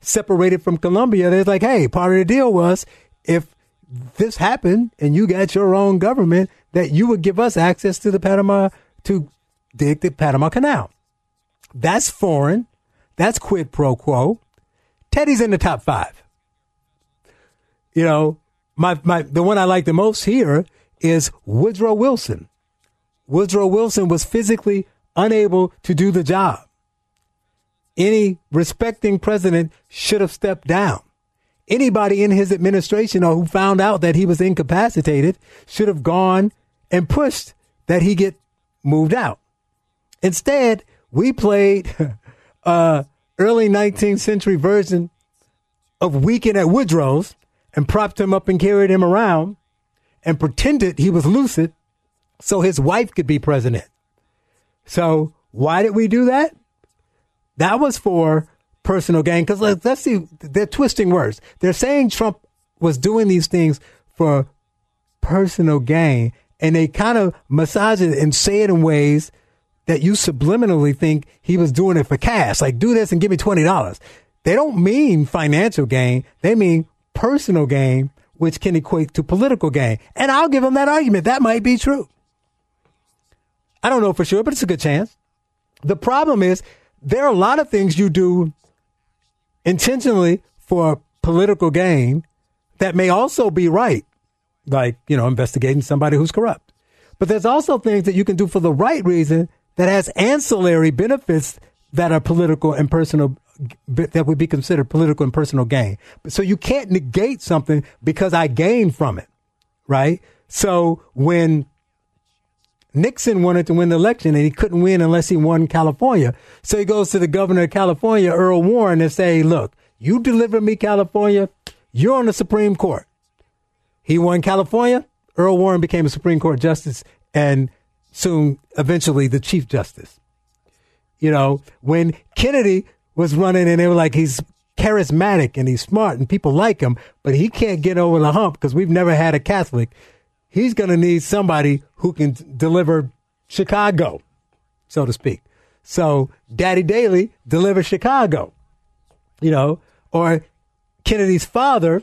separated from Colombia, they're like, hey, part of the deal was if this happened and you got your own government, that you would give us access to the Panama, to dig the Panama Canal. That's foreign. That's quid pro quo. Teddy's in the top five. You know, my, my, the one I like the most here is Woodrow Wilson. Woodrow Wilson was physically unable to do the job. Any respecting president should have stepped down. Anybody in his administration or who found out that he was incapacitated should have gone and pushed that he get moved out. Instead, we played a (laughs) uh, early 19th century version of Weekend at Woodrow's and propped him up and carried him around and pretended he was lucid so his wife could be president. So why did we do that? That was for personal gain. Because let's, let's see, they're twisting words. They're saying Trump was doing these things for personal gain, and they kind of massage it and say it in ways that you subliminally think he was doing it for cash. Like, do this and give me $20. They don't mean financial gain. They mean personal gain which can equate to political gain. And I'll give them that argument. That might be true. I don't know for sure, but it's a good chance. The problem is there are a lot of things you do intentionally for political gain that may also be right, like, you know, investigating somebody who's corrupt. But there's also things that you can do for the right reason that has ancillary benefits that are political and personal that would be considered political and personal gain. So you can't negate something because I gained from it, right? So when Nixon wanted to win the election and he couldn't win unless he won California. So he goes to the governor of California, Earl Warren, and say, look, you deliver me California, you're on the Supreme Court. He won California. Earl Warren became a Supreme Court justice and soon, eventually, the Chief Justice. You know, when Kennedy was running and they were like, he's charismatic and he's smart and people like him, but he can't get over the hump because we've never had a Catholic. He's going to need somebody who can deliver Chicago, so to speak. So Daddy Daley delivers Chicago, you know, or Kennedy's father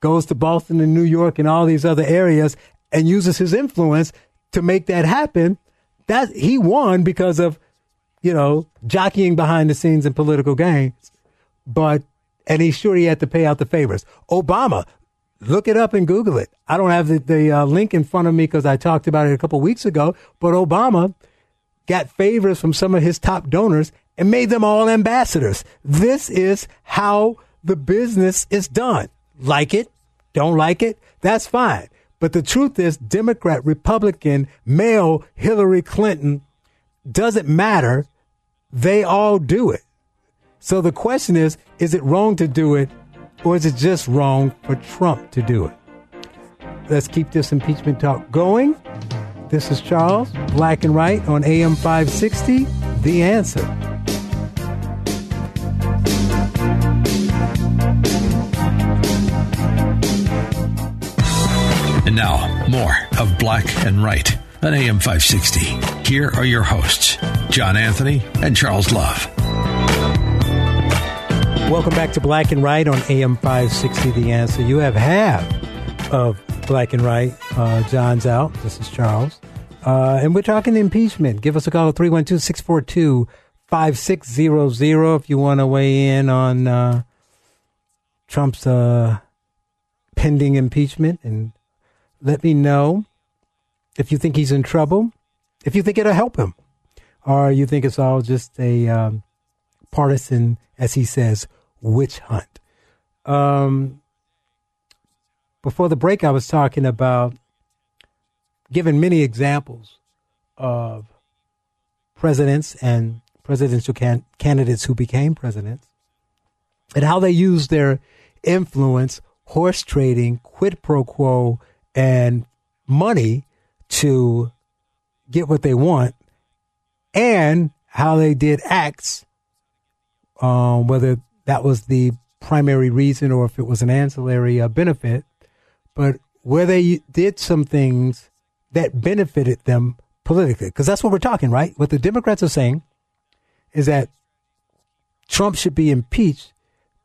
goes to Boston and New York and all these other areas and uses his influence to make that happen. That he won because of, you know, jockeying behind the scenes in political games. But and he's sure he had to pay out the favors. Obama, look it up and Google it. I don't have the, the uh, link in front of me because I talked about it a couple weeks ago. But Obama got favors from some of his top donors and made them all ambassadors. This is how the business is done. Like it, don't like it, that's fine. But the truth is, Democrat, Republican, male, Hillary Clinton, doesn't matter. They all do it. So the question is, is it wrong to do it or is it just wrong for Trump to do it? Let's keep this impeachment talk going. This is Charles, Black and Right on AM 560, The Answer.
And now, more of Black and Right on AM 560. Here are your hosts, John Anthony and Charles Love.
Welcome back to Black and Right on AM 560 The Answer. You have half of Black and Right. Uh, John's out. This is Charles. Uh, and we're talking impeachment. Give us a call at 312 642 5600 if you want to weigh in on uh, Trump's uh, pending impeachment. And let me know if you think he's in trouble, if you think it'll help him, or you think it's all just a um, partisan, as he says, witch hunt. Um, before the break, I was talking about giving many examples of presidents and presidential can- candidates who became presidents and how they used their influence, horse trading, quid pro quo, and money to get what they want, and how they did acts, um, whether that was the primary reason or if it was an ancillary uh, benefit, but where they did some things that benefited them politically. Because that's what we're talking, right? What the Democrats are saying is that Trump should be impeached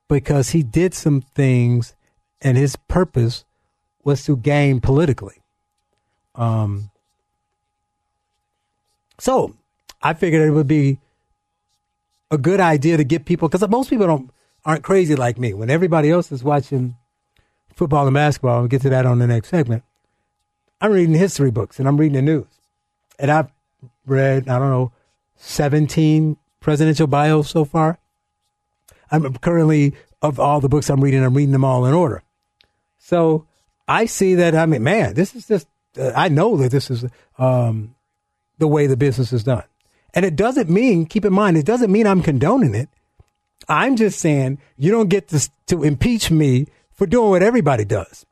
because he did some things and his purpose was to gain politically. Um, so I figured it would be a good idea to get people because most people don't aren't crazy like me. When everybody else is watching football and basketball, we'll get to that on the next segment. I'm reading history books and I'm reading the news. And I've read, I don't know, 17 presidential bios so far. I'm currently, of all the books I'm reading, I'm reading them all in order. So I see that, I mean, man, this is just, uh, I know that this is um, the way the business is done. And it doesn't mean, keep in mind, it doesn't mean I'm condoning it. I'm just saying you don't get to, to impeach me for doing what everybody does.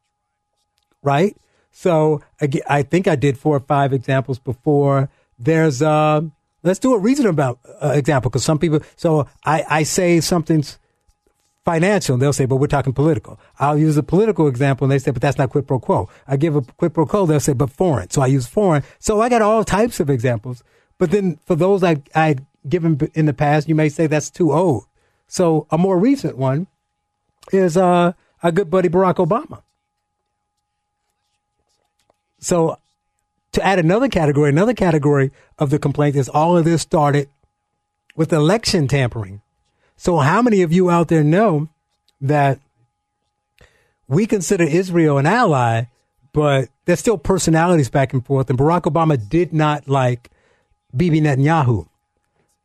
Right? So I think I did four or five examples before. There's, uh, let's do a reasonable uh, example because some people, so I, I say something's financial and they'll say, but we're talking political. I'll use a political example and they say, but that's not quid pro quo. I give a quid pro quo, they'll say, but foreign. So I use foreign. So I got all types of examples. But then for those I, I given in the past, you may say that's too old. So a more recent one is, uh, good buddy Barack Obama. So to add another category, another category of the complaint is all of this started with election tampering. So how many of you out there know that we consider Israel an ally, but there's still personalities back and forth. And Barack Obama did not like Bibi Netanyahu.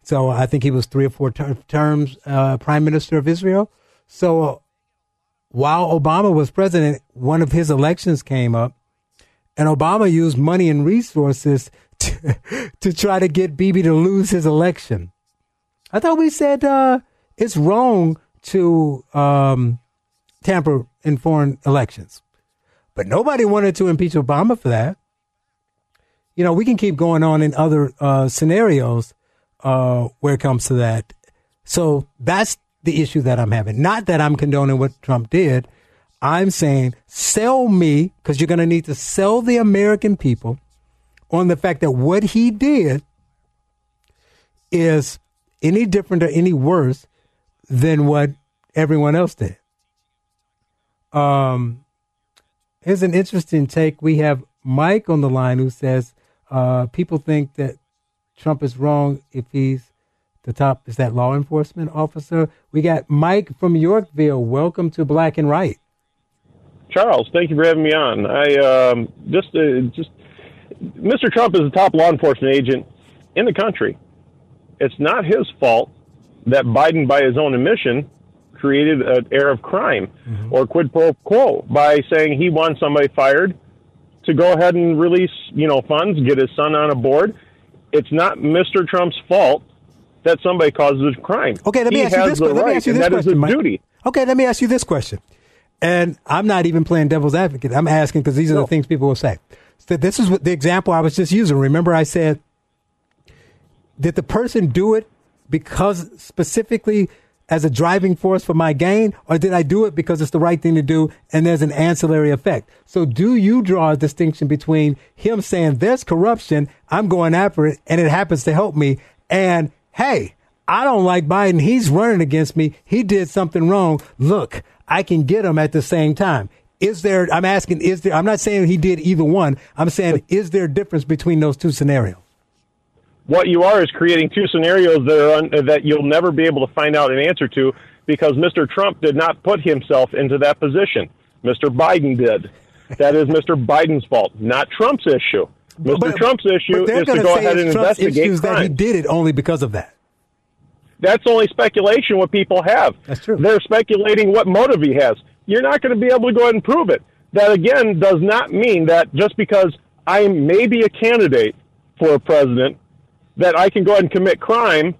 So I think he was three or four ter- terms uh, prime minister of Israel. So while Obama was president, one of his elections came up and Obama used money and resources (laughs) to, to try to get Bibi to lose his election. I thought we said uh, it's wrong to um, tamper in foreign elections, but nobody wanted to impeach Obama for that. You know, we can keep going on in other uh, scenarios uh, where it comes to that. So that's the issue that I'm having. Not that I'm condoning what Trump did. I'm saying sell me because you're going to need to sell the American people on the fact that what he did is any different or any worse than what everyone else did. Um, here's an interesting take. We have Mike on the line who says uh, people think that Trump is wrong if he's the top. Is that law enforcement officer? We got Mike from Yorkville. Welcome to Black and Right.
Charles, thank you for having me on. I um, just uh, just Mr. Trump is the top law enforcement agent in the country. It's not his fault that Biden, by his own admission, created an air of crime mm-hmm. or quid pro quo by saying he wants somebody fired to go ahead and release, you know, funds, get his son on a board. It's not Mr. Trump's fault that somebody causes a crime.
Okay, let me
he
ask you this.
the
Let me ask you this
that is
question,
his duty.
Okay, let me ask you this question. And I'm not even playing devil's advocate. I'm asking because these are the things people will say. So this is what the example I was just using. Remember, I said, did the person do it because specifically as a driving force for my gain, or did I do it because it's the right thing to do and there's an ancillary effect? So do you draw a distinction between him saying there's corruption, I'm going after it, and it happens to help me, and hey, I don't like Biden. He's running against me. He did something wrong. Look, I can get him at the same time. Is there, I'm asking, is there, I'm not saying he did either one. I'm saying, is there a difference between those two scenarios?
What you are is creating two scenarios that are un- that you'll never be able to find out an answer to because Mr. Trump did not put himself into that position. Mr. Biden did. That is Mr. Biden's fault, not Trump's issue. Mr. Trump's issue
But
is to go ahead and
Trump's
investigate
issues that he did it only because of that.
That's only speculation what people have.
That's true.
They're speculating what motive he has. You're not going to be able to go ahead and prove it. That again does not mean that just because I may be a candidate for a president that I can go ahead and commit crime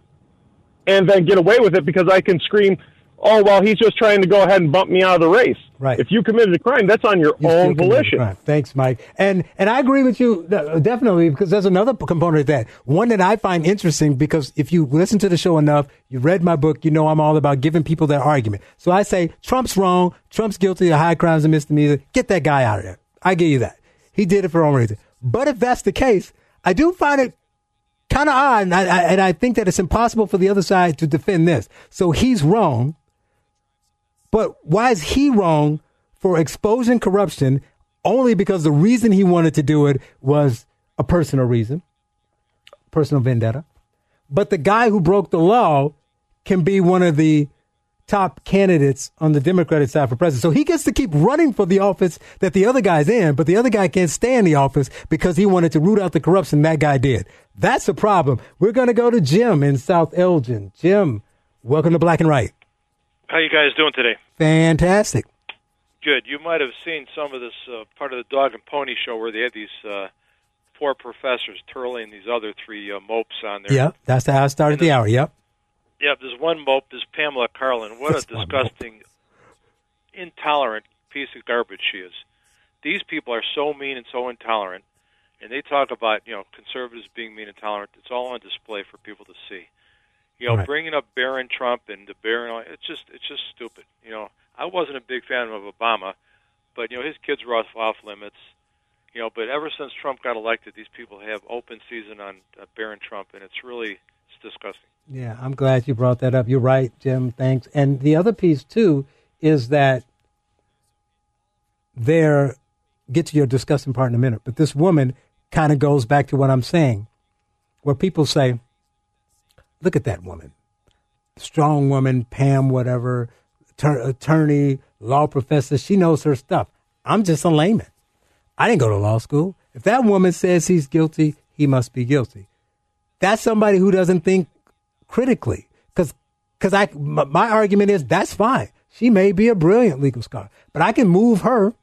and then get away with it because I can scream, "Oh, well, he's just trying to go ahead and bump me out of the race."
Right.
If you committed a crime, that's on your
You
own volition.
Thanks, Mike. And and I agree with you uh, definitely because there's another component of that. One that I find interesting because if you listen to the show enough, you read my book, you know I'm all about giving people their argument. So I say Trump's wrong, Trump's guilty of high crimes and misdemeanors. Get that guy out of there. I give you that. He did it for own reason. But if that's the case, I do find it kind of odd, and I, I, and I think that it's impossible for the other side to defend this. So he's wrong, but why is he wrong for exposing corruption only because the reason he wanted to do it was a personal reason, personal vendetta? But the guy who broke the law can be one of the top candidates on the Democratic side for president. So he gets to keep running for the office that the other guy's in, but the other guy can't stay in the office because he wanted to root out the corruption that guy did. That's a problem. We're going to go to Jim in South Elgin. Jim, welcome to Black and Right.
How you guys doing today?
Fantastic.
Good. You might have seen some of this uh, part of the Dog and Pony Show where they had these uh, four professors twirling these other three uh, mopes on there.
Yep, that's how I started the hour. Yep.
Yep. There's one mope. There's Pamela Karlan. What
That's
a disgusting, intolerant piece of garbage she is. These people are so mean and so intolerant, and they talk about you know conservatives being mean and intolerant. It's all on display for people to see. You know,
Right.
bringing up Barron Trump and the Barron, it's just it's just stupid. You know, I wasn't a big fan of Obama, but you know his kids were off, off limits. You know, but ever since Trump got elected, these people have open season on uh, Barron Trump, and it's really it's disgusting.
Yeah, I'm glad you brought that up. You're right, Jim. Thanks. And the other piece too is that there get to your discussing part in a minute, but this woman kind of goes back to what I'm saying, where people say, "Look at that woman, strong woman, Pam, whatever, attor- attorney, law professor. She knows her stuff. I'm just a layman. I didn't go to law school. If that woman says he's guilty, he must be guilty." That's somebody who doesn't think critically. Because because I my, my argument is that's fine. She may be a brilliant legal scholar, but I can move her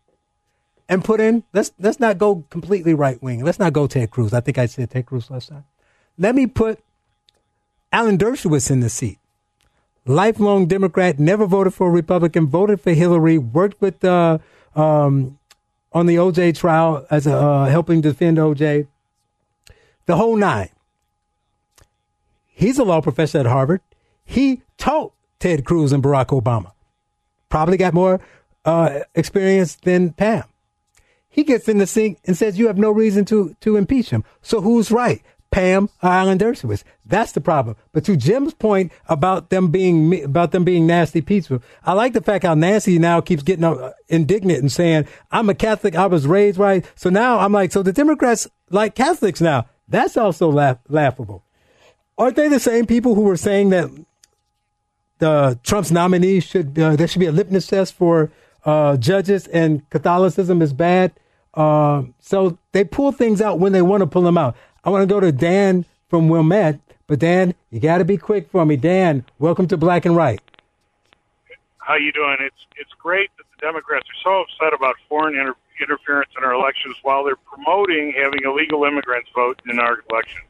and put in. Let's let's not go completely right wing. Let's not go Ted Cruz. I think I said Ted Cruz last time. Let me put Alan Dershowitz in the seat. Lifelong Democrat, never voted for a Republican, voted for Hillary, worked with uh, um, on the OJ trial as a, uh, helping defend OJ. The whole nine. He's a law professor at Harvard. He taught Ted Cruz and Barack Obama. Probably got more uh, experience than Pam. He gets in the sink and says you have no reason to to impeach him. So who's right? Pam or Alan Dershowitz. That's the problem. But to Jim's point about them being about them being nasty people, I like the fact how Nancy now keeps getting uh, indignant and saying, "I'm a Catholic. I was raised right." So now I'm like, so the Democrats like Catholics now. That's also laugh- laughable. Aren't they the same people who were saying that the Trump's nominee should uh, there should be a litmus test for uh, judges and Catholicism is bad? Uh, so they pull things out when they want to pull them out. I want to go to Dan from Wilmette, but Dan, you got to be quick for me. Dan, welcome to Black and Right.
How you doing? It's it's great that the Democrats are so upset about foreign inter- interference in our elections while they're promoting having illegal immigrants vote in our elections.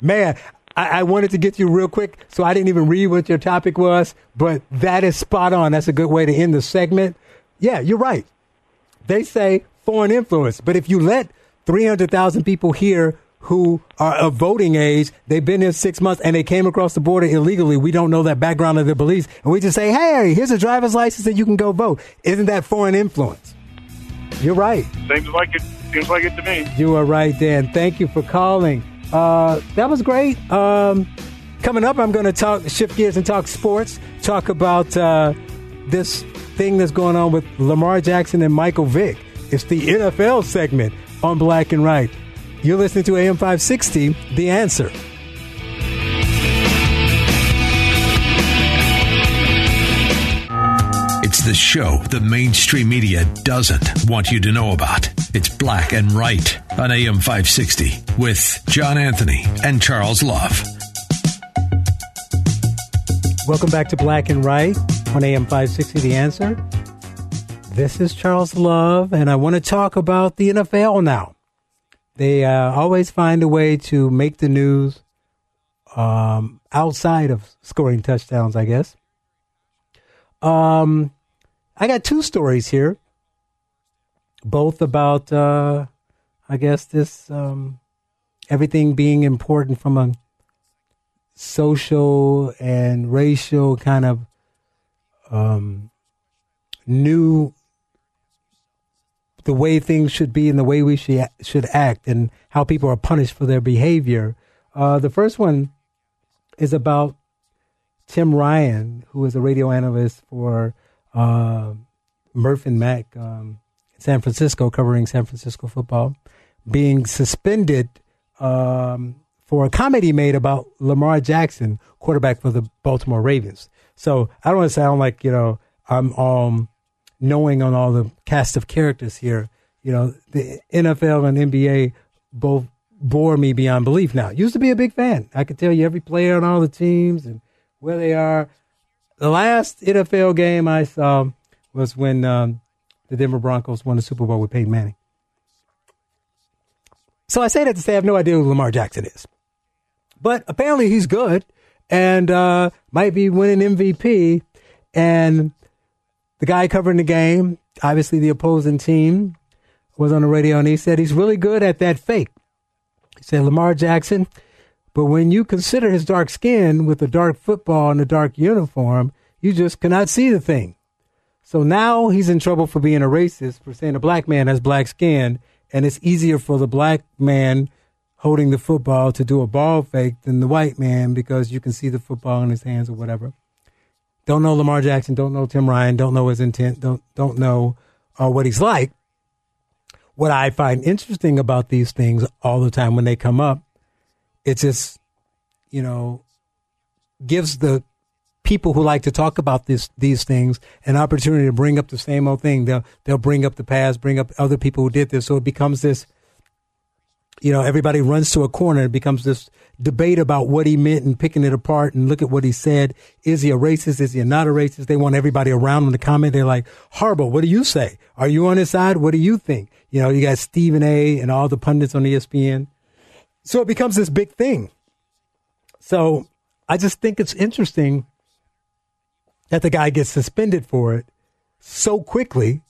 Man, I, I wanted to get you real quick, so I didn't even read what your topic was, but that is spot on. That's a good way to end the segment. Yeah, you're right. They say foreign influence, but if you let 300,000 people here who are of voting age, they've been here six months and they came across the border illegally. We don't know that background of their beliefs. And we just say, hey, here's a driver's license and you can go vote. Isn't that foreign influence? You're right.
Seems like it. Seems like it to me.
You are right, Dan. Thank you for calling. Uh, that was great. Um, coming up, I'm going to talk, shift gears and talk sports. Talk about uh, this thing that's going on with Lamar Jackson and Michael Vick. It's the NFL segment on Black and Right. You're listening to AM 560, The Answer.
The show the mainstream media doesn't want you to know about. It's Black and Right on AM 560 with John Anthony and Charles Love.
Welcome back to Black and Right on AM 560, The Answer. This is Charles Love, and I want to talk about the NFL now. They uh, always find a way to make the news um, outside of scoring touchdowns, I guess. Um, I got two stories here, both about, uh, I guess, this um, everything being important from a social and racial kind of um, new the way things should be and the way we should should act and how people are punished for their behavior. Uh, the first one is about Tim Ryan, who is a radio analyst for uh, Murph and Mac um, San Francisco, covering San Francisco football, being suspended um, for a he made about Lamar Jackson, quarterback for the Baltimore Ravens. So I don't want to sound like you know I'm um, knowing on all the cast of characters here. You know, the NFL and NBA both bore me beyond belief. Now, used to be a big fan. I could tell you every player on all the teams and where they are. The last NFL game I saw was when um, the Denver Broncos won the Super Bowl with Peyton Manning. So I say that to say I have no idea who Lamar Jackson is. But apparently he's good and uh, might be winning MVP. And the guy covering the game, obviously the opposing team, was on the radio and he said he's really good at that fake. He said Lamar Jackson, but when you consider his dark skin with the dark football and the dark uniform, you just cannot see the thing. So now he's in trouble for being a racist, for saying a black man has black skin, and it's easier for the black man holding the football to do a ball fake than the white man because you can see the football in his hands or whatever. Don't know Lamar Jackson, don't know Tim Ryan, don't know his intent, don't don't know uh, what he's like. What I find interesting about these things all the time when they come up, it just, you know, gives the people who like to talk about this these things an opportunity to bring up the same old thing. They'll they'll bring up the past, bring up other people who did this, so it becomes this. You know, everybody runs to a corner. It becomes this debate about what he meant and picking it apart and look at what he said. Is he a racist? Is he not a racist? They want everybody around him to comment. They're like, Harbaugh, what do you say? Are you on his side? What do you think? You know, you got Stephen A. and all the pundits on ESPN. So it becomes this big thing. So I just think it's interesting that the guy gets suspended for it so quickly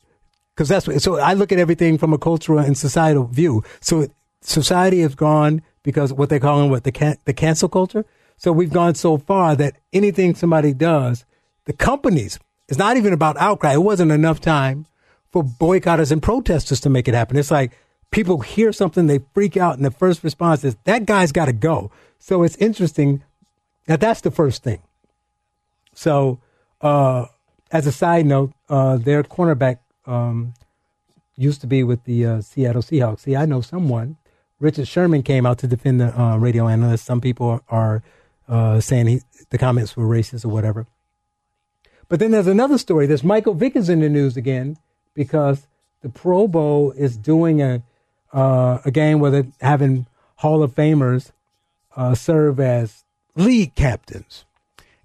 because that's what, so I look at everything from a cultural and societal view. So society has gone because what they're calling what the can, the cancel culture. So we've gone so far that anything somebody does, the companies, it's not even about outcry. It wasn't enough time for boycotters and protesters to make it happen. It's like people hear something, they freak out, and the first response is, that guy's got to go. So it's interesting that that's the first thing. So, uh, as a side note, uh, their cornerback um, used to be with the uh, Seattle Seahawks. See, I know someone. Richard Sherman came out to defend the uh, radio analyst. Some people are uh, saying he, the comments were racist or whatever. But then there's another story. There's Michael Vick is in the news again because the Pro Bowl is doing a uh, a game where they're having Hall of Famers uh, serve as league captains.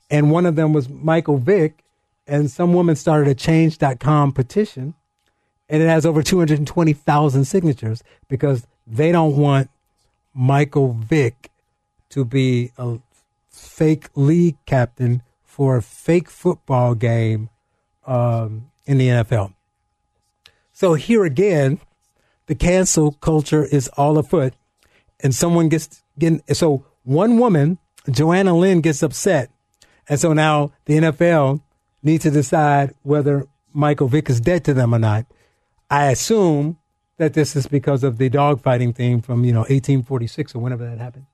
And one of them was Michael Vick. And some woman started a change.com petition. And it has over 220,000 signatures because they don't want Michael Vick to be a fake league captain for a fake football game um, in the NFL. So here again, the cancel culture is all afoot, and someone gets getting. So one woman, Joanna Lynn, gets upset, and so now the NFL needs to decide whether Michael Vick is dead to them or not. I assume that this is because of the dogfighting thing from you know 1846 or whenever that happened.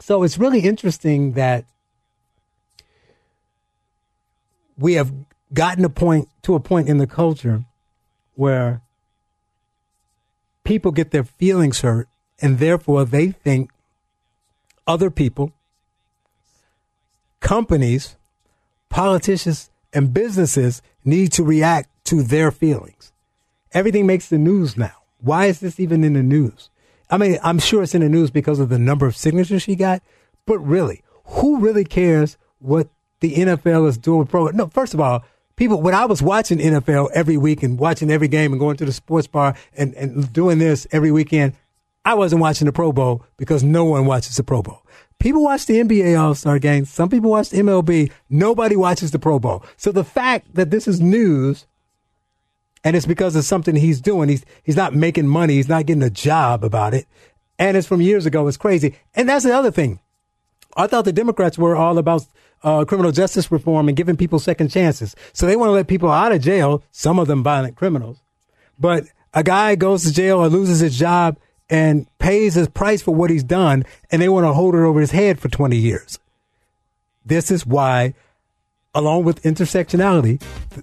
So it's really interesting that we have gotten a point to a point in the culture where people get their feelings hurt and therefore they think other people, companies, politicians, and businesses need to react to their feelings. Everything makes the news now. Why is this even in the news? I mean, I'm sure it's in the news because of the number of signatures she got, but really, who really cares what the NFL is doing? Pro? No, first of all, people, when I was watching NFL every week and watching every game and going to the sports bar and, and doing this every weekend, I wasn't watching the Pro Bowl because no one watches the Pro Bowl. People watch the NBA All Star game. Some people watch the MLB. Nobody watches the Pro Bowl. So the fact that this is news and it's because of something he's doing, he's, he's not making money. He's not getting a job about it. And it's from years ago. It's crazy. And that's the other thing. I thought the Democrats were all about uh, criminal justice reform and giving people second chances. So they want to let people out of jail, some of them violent criminals. But a guy goes to jail or loses his job and pays his price for what he's done, and they want to hold it over his head for 20 years. This is why, along with intersectionality,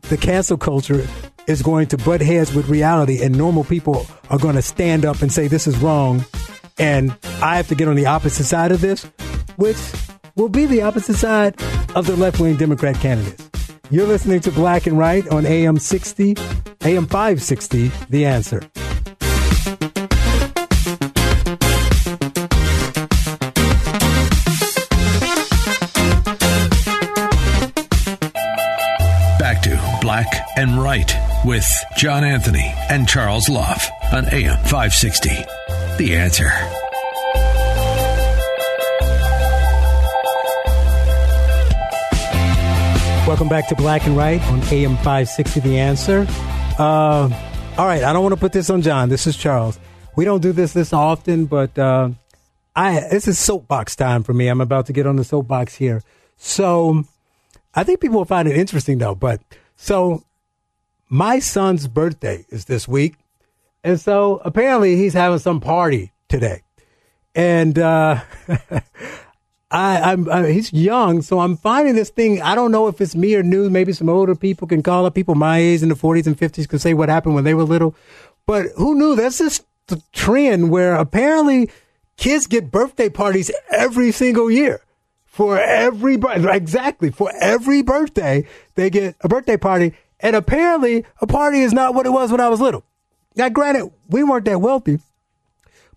the cancel culture is going to butt heads with reality, and normal people are going to stand up and say, This is wrong. And I have to get on the opposite side of this, which will be the opposite side of the left wing Democrat candidates. You're listening to Black and Right on AM 60, AM 560, The Answer.
Back to Black and Right with John Anthony and Charles Love on AM 560. The Answer.
Welcome back to Black and Right on AM 560 The Answer. Uh, all right, I don't want to put this on John. This is Charles. We don't do this this often, but uh, I this is soapbox time for me. I'm about to get on the soapbox here. So I think people will find it interesting though. But so my son's birthday is this week. And so apparently he's having some party today. And uh, (laughs) I, I'm, I, he's young, so I'm finding this thing. I don't know if it's me or new. Maybe some older people can call up. People my age in the 40s and 50s can say what happened when they were little. But who knew? That's the trend where apparently kids get birthday parties every single year. For every exactly for every birthday, they get a birthday party, and apparently a party is not what it was when I was little. Now, granted, we weren't that wealthy,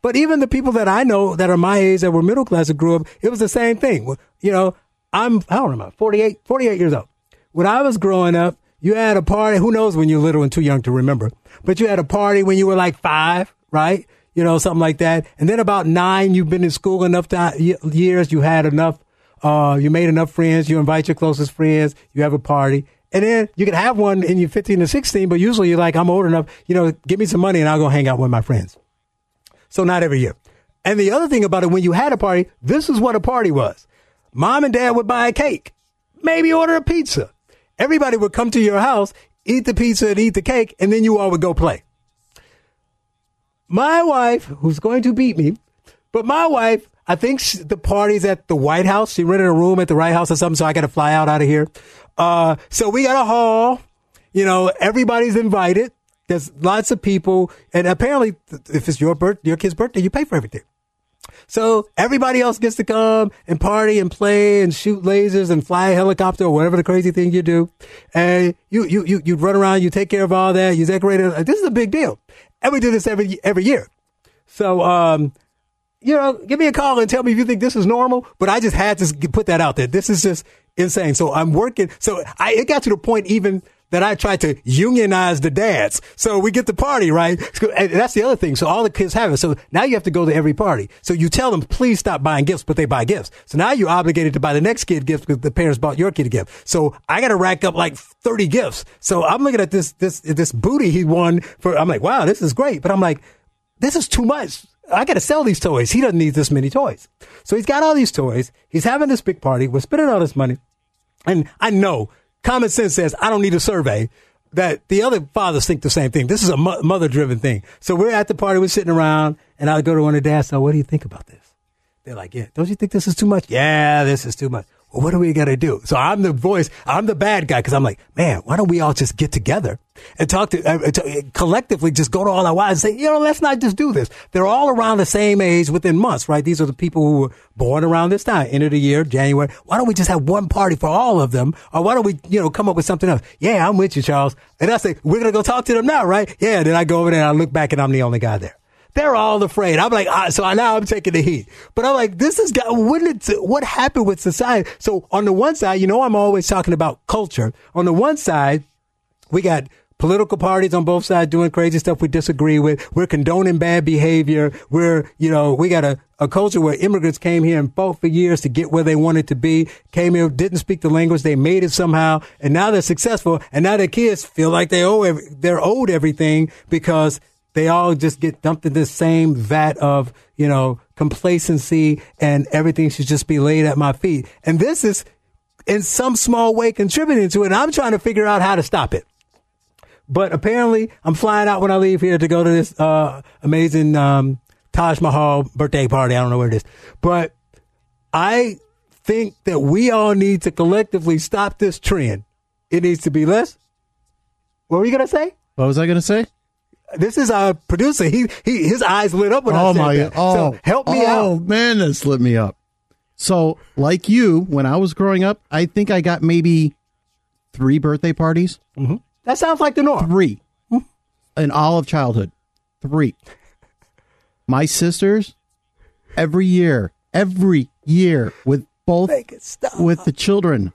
but even the people that I know that are my age that were middle class that grew up, it was the same thing. You know, I'm, I don't know, 48, 48 years old. When I was growing up, you had a party. Who knows when you're little and too young to remember, but you had a party when you were like five, right? You know, something like that. And then about nine, you've been in school enough time, years, you had enough, uh, you made enough friends, you invite your closest friends, you have a party. And then you can have one in your 15 to 16, but usually you're like, I'm old enough, you know, give me some money and I'll go hang out with my friends. So not every year. And the other thing about it, when you had a party, this is what a party was. Mom and dad would buy a cake, maybe order a pizza. Everybody would come to your house, eat the pizza and eat the cake, and then you all would go play. My wife, who's going to beat me, but my wife, I think she, the party's at the White House. She rented a room at the White House or something, so I got to fly out out of here. Uh, so we got a hall. You know, everybody's invited. There's lots of people, and apparently, if it's your birth, your kid's birthday, you pay for everything. So everybody else gets to come and party and play and shoot lasers and fly a helicopter or whatever the crazy thing you do. And you, you, you, you run around, you take care of all that, you decorate it. This is a big deal. And we do this every, every year. So, um, you know, give me a call and tell me if you think this is normal. But I just had to put that out there. This is just insane. So I'm working. So I, it got to the point even that I tried to unionize the dads. So we get the party, right? And that's the other thing. So all the kids have it. So now you have to go to every party. So you tell them, please stop buying gifts, but they buy gifts. So now you're obligated to buy the next kid gifts because the parents bought your kid a gift. So I got to rack up like 30 gifts. So I'm looking at this, this, this booty he won for, I'm like, wow, this is great. But I'm like, this is too much. I got to sell these toys. He doesn't need this many toys. So he's got all these toys. He's having this big party. We're spending all this money. And I know common sense says I don't need a survey. That the other fathers think the same thing. This is a mo- mother driven thing. So we're at the party, we're sitting around, and I go to one of the dads. So what do you think about this? They're like, yeah, don't you think this is too much? Yeah, this is too much. What do we got to do? So I'm the voice. I'm the bad guy because I'm like, man, why don't we all just get together and talk to, uh, to collectively just go to all our wives and say, you know, let's not just do this. They're all around the same age within months, right? These are the people who were born around this time, end of the year, January. Why don't we just have one party for all of them? Or why don't we, you know, come up with something else? Yeah, I'm with you, Charles. And I say, we're going to go talk to them now, right? Yeah. Then I go over there and I look back and I'm the only guy there. They're all afraid. I'm like, ah, so now I'm taking the heat. But I'm like, this is what what happened with society. So on the one side, you know, I'm always talking about culture. On the one side, we got political parties on both sides doing crazy stuff we disagree with. We're condoning bad behavior. We're, you know, we got a, a culture where immigrants came here and fought for years to get where they wanted to be, came here, didn't speak the language. They made it somehow. And now they're successful. And now their kids feel like they owe, every, they're owed everything because they all just get dumped in the same vat of, you know, complacency and everything should just be laid at my feet. And this is in some small way contributing to it. And I'm trying to figure out how to stop it. But apparently I'm flying out when I leave here to go to this, uh, amazing, um, Taj Mahal birthday party. I don't know where it is, but I think that we all need to collectively stop this trend. It needs to be less. What were you going to say?
What was I going to say?
This is our producer. He, he his eyes lit up when
oh
I said
my
that.
oh
so help me
oh,
out.
Oh man, that's lit me up. So, like you, when I was growing up, I think I got maybe three birthday parties.
Mm-hmm. That sounds like the norm.
Three in all of childhood. Three. My sisters, every year, every year with both with the children,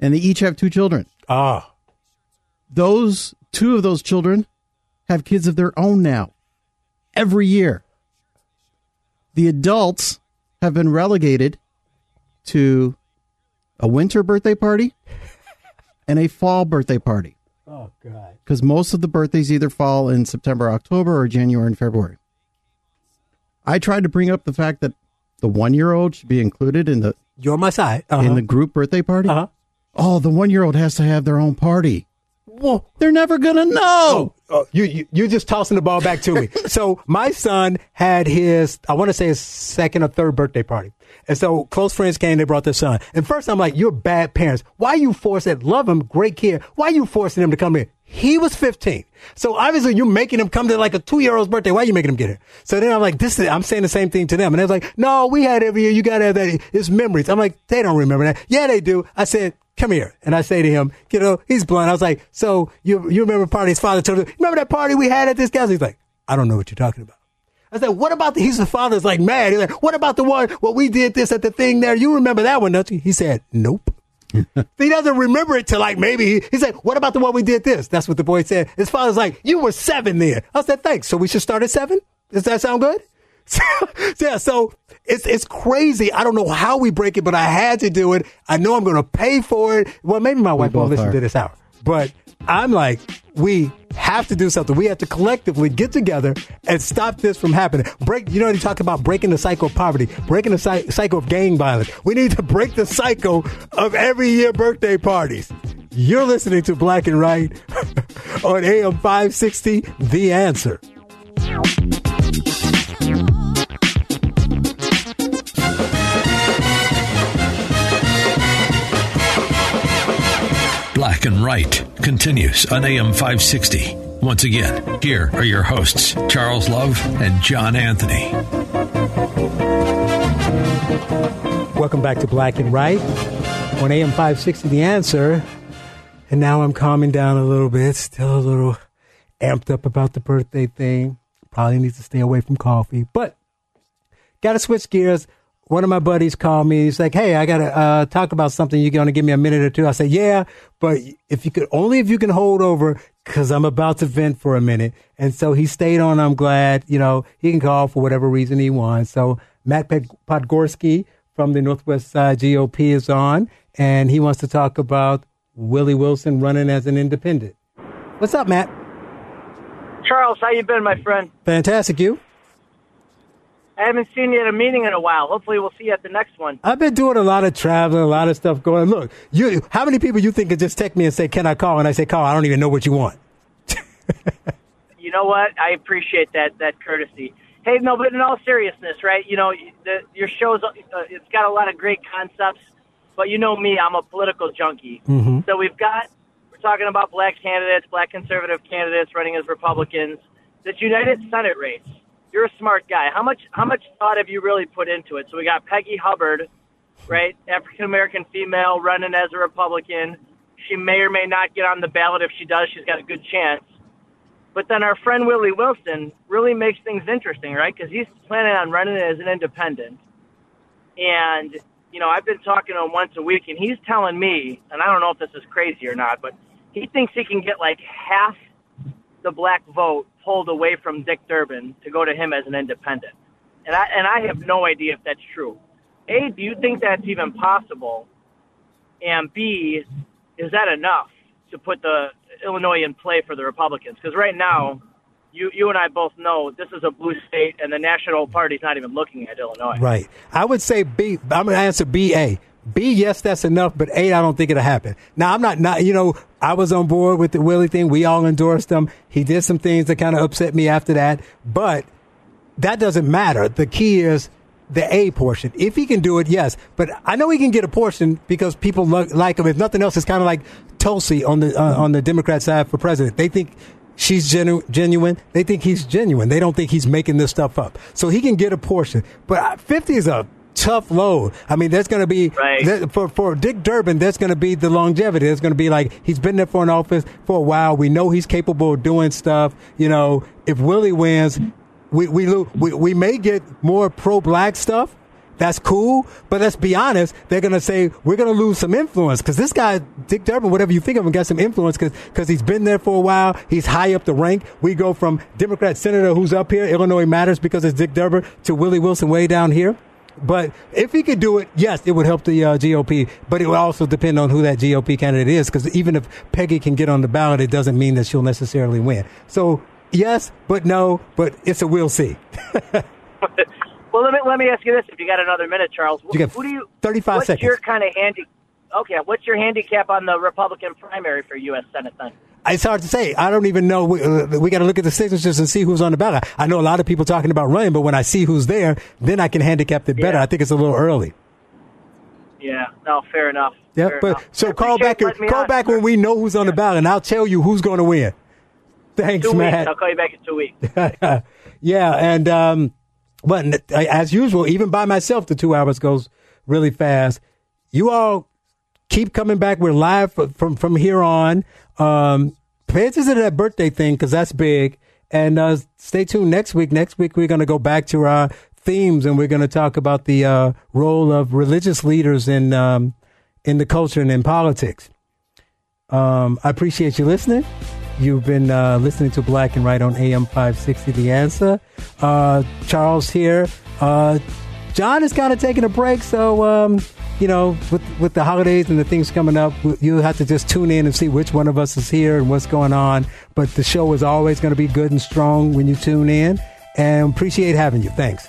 and they each have two children.
Ah,
those two of those children have kids of their own now. Every year, the adults have been relegated to a winter birthday party (laughs) and a fall birthday party.
Oh God!
Because most of the birthdays either fall in September, October, or January and February. I tried to bring up the fact that the one-year-old should be included in the
you're my side uh-huh.
in the group birthday party.
Uh-huh.
Oh, the one-year-old has to have their own party.
Well,
they're never gonna know.
Oh, oh, you, you you're just tossing the ball back to me. (laughs) so my son had his, I want to say his second or third birthday party, and so close friends came. They brought their son. And first, I'm like, "You're bad parents. Why you forcing? Love him, great kid. Why you forcing him to come here?" He was 15. So obviously you're making him come to like a two year old's birthday. Why are you making him get here? So then I'm like, this is, I'm saying the same thing to them. And they're like, no, we had every year. You got to have that. It's memories. I'm like, they don't remember that. Yeah, they do. I said, come here. And I say to him, you know, he's blunt. I was like, so you, you remember party his father told him, remember that party we had at this house? He's like, I don't know what you're talking about. I said, what about the, he's the father's like mad. He's like, what about the one, what we did this at the thing there? You remember that one, don't you? He said, nope. (laughs) he doesn't remember it till like maybe he, he said, what about the one we did this? That's what the boy said. His father's like, you were seven there. I said, thanks. So we should start at seven? Does that sound good? (laughs) yeah, so it's it's crazy. I don't know how we break it, but I had to do it. I know I'm going to pay for it. Well, maybe my wife won't listen
are.
to this hour, but I'm like, we have to do something. We have to collectively get together and stop this from happening. Break, you know, you talk about breaking the cycle of poverty, breaking the cy- cycle of gang violence. We need to break the cycle of every year birthday parties. You're listening to Black and Right (laughs) on AM 560, The Answer.
Black and Right continues on AM 560. Once again, here are your hosts, Charles Love and John Anthony.
Welcome back to Black and Right on AM 560 The Answer. And now I'm calming down a little bit, still a little amped up about the birthday thing. Probably need to stay away from coffee, but got to switch gears. One of my buddies called me. He's like, "Hey, I got to uh, talk about something. You going to give me a minute or two? I said, "Yeah, but if you could, only if you can hold over, because I'm about to vent for a minute." And so he stayed on. I'm glad. You know, he can call for whatever reason he wants. So Matt Podgorski from the Northwest Side GOP is on, and he wants to talk about Willie Wilson running as an independent. What's up, Matt?
Charles, how you been, my friend?
Fantastic, you.
I haven't seen you at a meeting in a while. Hopefully, we'll see you at the next one.
I've been doing a lot of traveling, a lot of stuff going. Look, you, how many people you think could just text me and say, "Can I call?" And I say, "Call." I don't even know what you want. (laughs)
You know what? I appreciate that that courtesy. Hey, no, but in all seriousness, right? You know, the, your show's uh, it's got a lot of great concepts, but you know me, I'm a political junkie.
Mm-hmm.
So we've got we're talking about black candidates, black conservative candidates running as Republicans. This United Senate race. You're a smart guy. How much how much thought have you really put into it? So we got Peggy Hubbard, right? African American female running as a Republican. She may or may not get on the ballot. If she does, she's got a good chance. But then our friend Willie Wilson really makes things interesting, right? Because he's planning on running as an independent. And, you know, I've been talking to him once a week, and he's telling me, and I don't know if this is crazy or not, but he thinks he can get like half the black vote pulled away from Dick Durbin to go to him as an independent. And I, and I have no idea if that's true. A, do you think that's even possible? And B, is that enough to put the Illinois in play for the Republicans? Because right now, you you and I both know this is a blue state, and the national party's not even looking at Illinois.
Right. I would say B. I'm going to answer B. A. B. Yes, that's enough, but A. I don't think it'll happen. Now, I'm not. Not you know. I was on board with the Willie thing. We all endorsed him. He did some things that kind of upset me after that, but that doesn't matter. The key is the A portion. If he can do it, yes. But I know he can get a portion because people lo- like him. If nothing else, it's kind of like Tulsi on the uh, on the Democrat side for president. They think she's genu- genuine. They think he's genuine. They don't think he's making this stuff up. So he can get a portion. But uh, 50 is a tough load. I mean, there's going to be there- for for Dick Durbin. There's going to be the longevity. There's going to be like he's been there for an office for a while. We know he's capable of doing stuff. You know, if Willie wins, we we lo- we, we may get more pro black stuff. That's cool, but let's be honest. They're gonna say we're gonna lose some influence because this guy, Dick Durbin, whatever you think of him, got some influence because because he's been there for a while. He's high up the rank. We go from Democrat senator who's up here, Illinois matters because it's Dick Durbin, to Willie Wilson way down here. But if he could do it, yes, it would help the uh, GOP. But it would also depend on who that GOP candidate is, because even if Peggy can get on the ballot, it doesn't mean that she'll necessarily win. So yes, but no, but it's a we'll see. (laughs)
Well, let me let me ask you this: If you got another minute, Charles,
You got
who do you?
35
what's
seconds.
your kind of handy? Okay, what's your handicap on the Republican primary for U.S. Senate then?
It's hard to say. I don't even know. We, uh, we got to look at the signatures and see who's on the ballot. I know a lot of people talking about running, but when I see who's there, then I can handicap it better. I think it's a little early.
Yeah, no, fair enough.
Yeah,
Fair
but
enough.
so call back.
you letting me
Call
on.
back when we know who's on the ballot, and I'll tell you who's going to win. Thanks,
Two
Matt.
weeks. I'll call you back in two weeks. (laughs)
yeah, and um, but as usual, even by myself, the two hours goes really fast. You all keep coming back. We're live from from here on. Um, pay attention to that birthday thing because that's big. And uh, stay tuned next week. Next week we're going to go back to our themes and we're going to talk about the uh, role of religious leaders in um, in the culture and in politics. Um, I appreciate you listening. You've been uh, listening to Black and Right on AM 560 The Answer. Uh, Charles here. Uh, John is kind of taking a break, so um, you know, with with the holidays and the things coming up, you'll have to just tune in and see which one of us is here and what's going on. But the show is always going to be good and strong when you tune in. And appreciate having you. Thanks.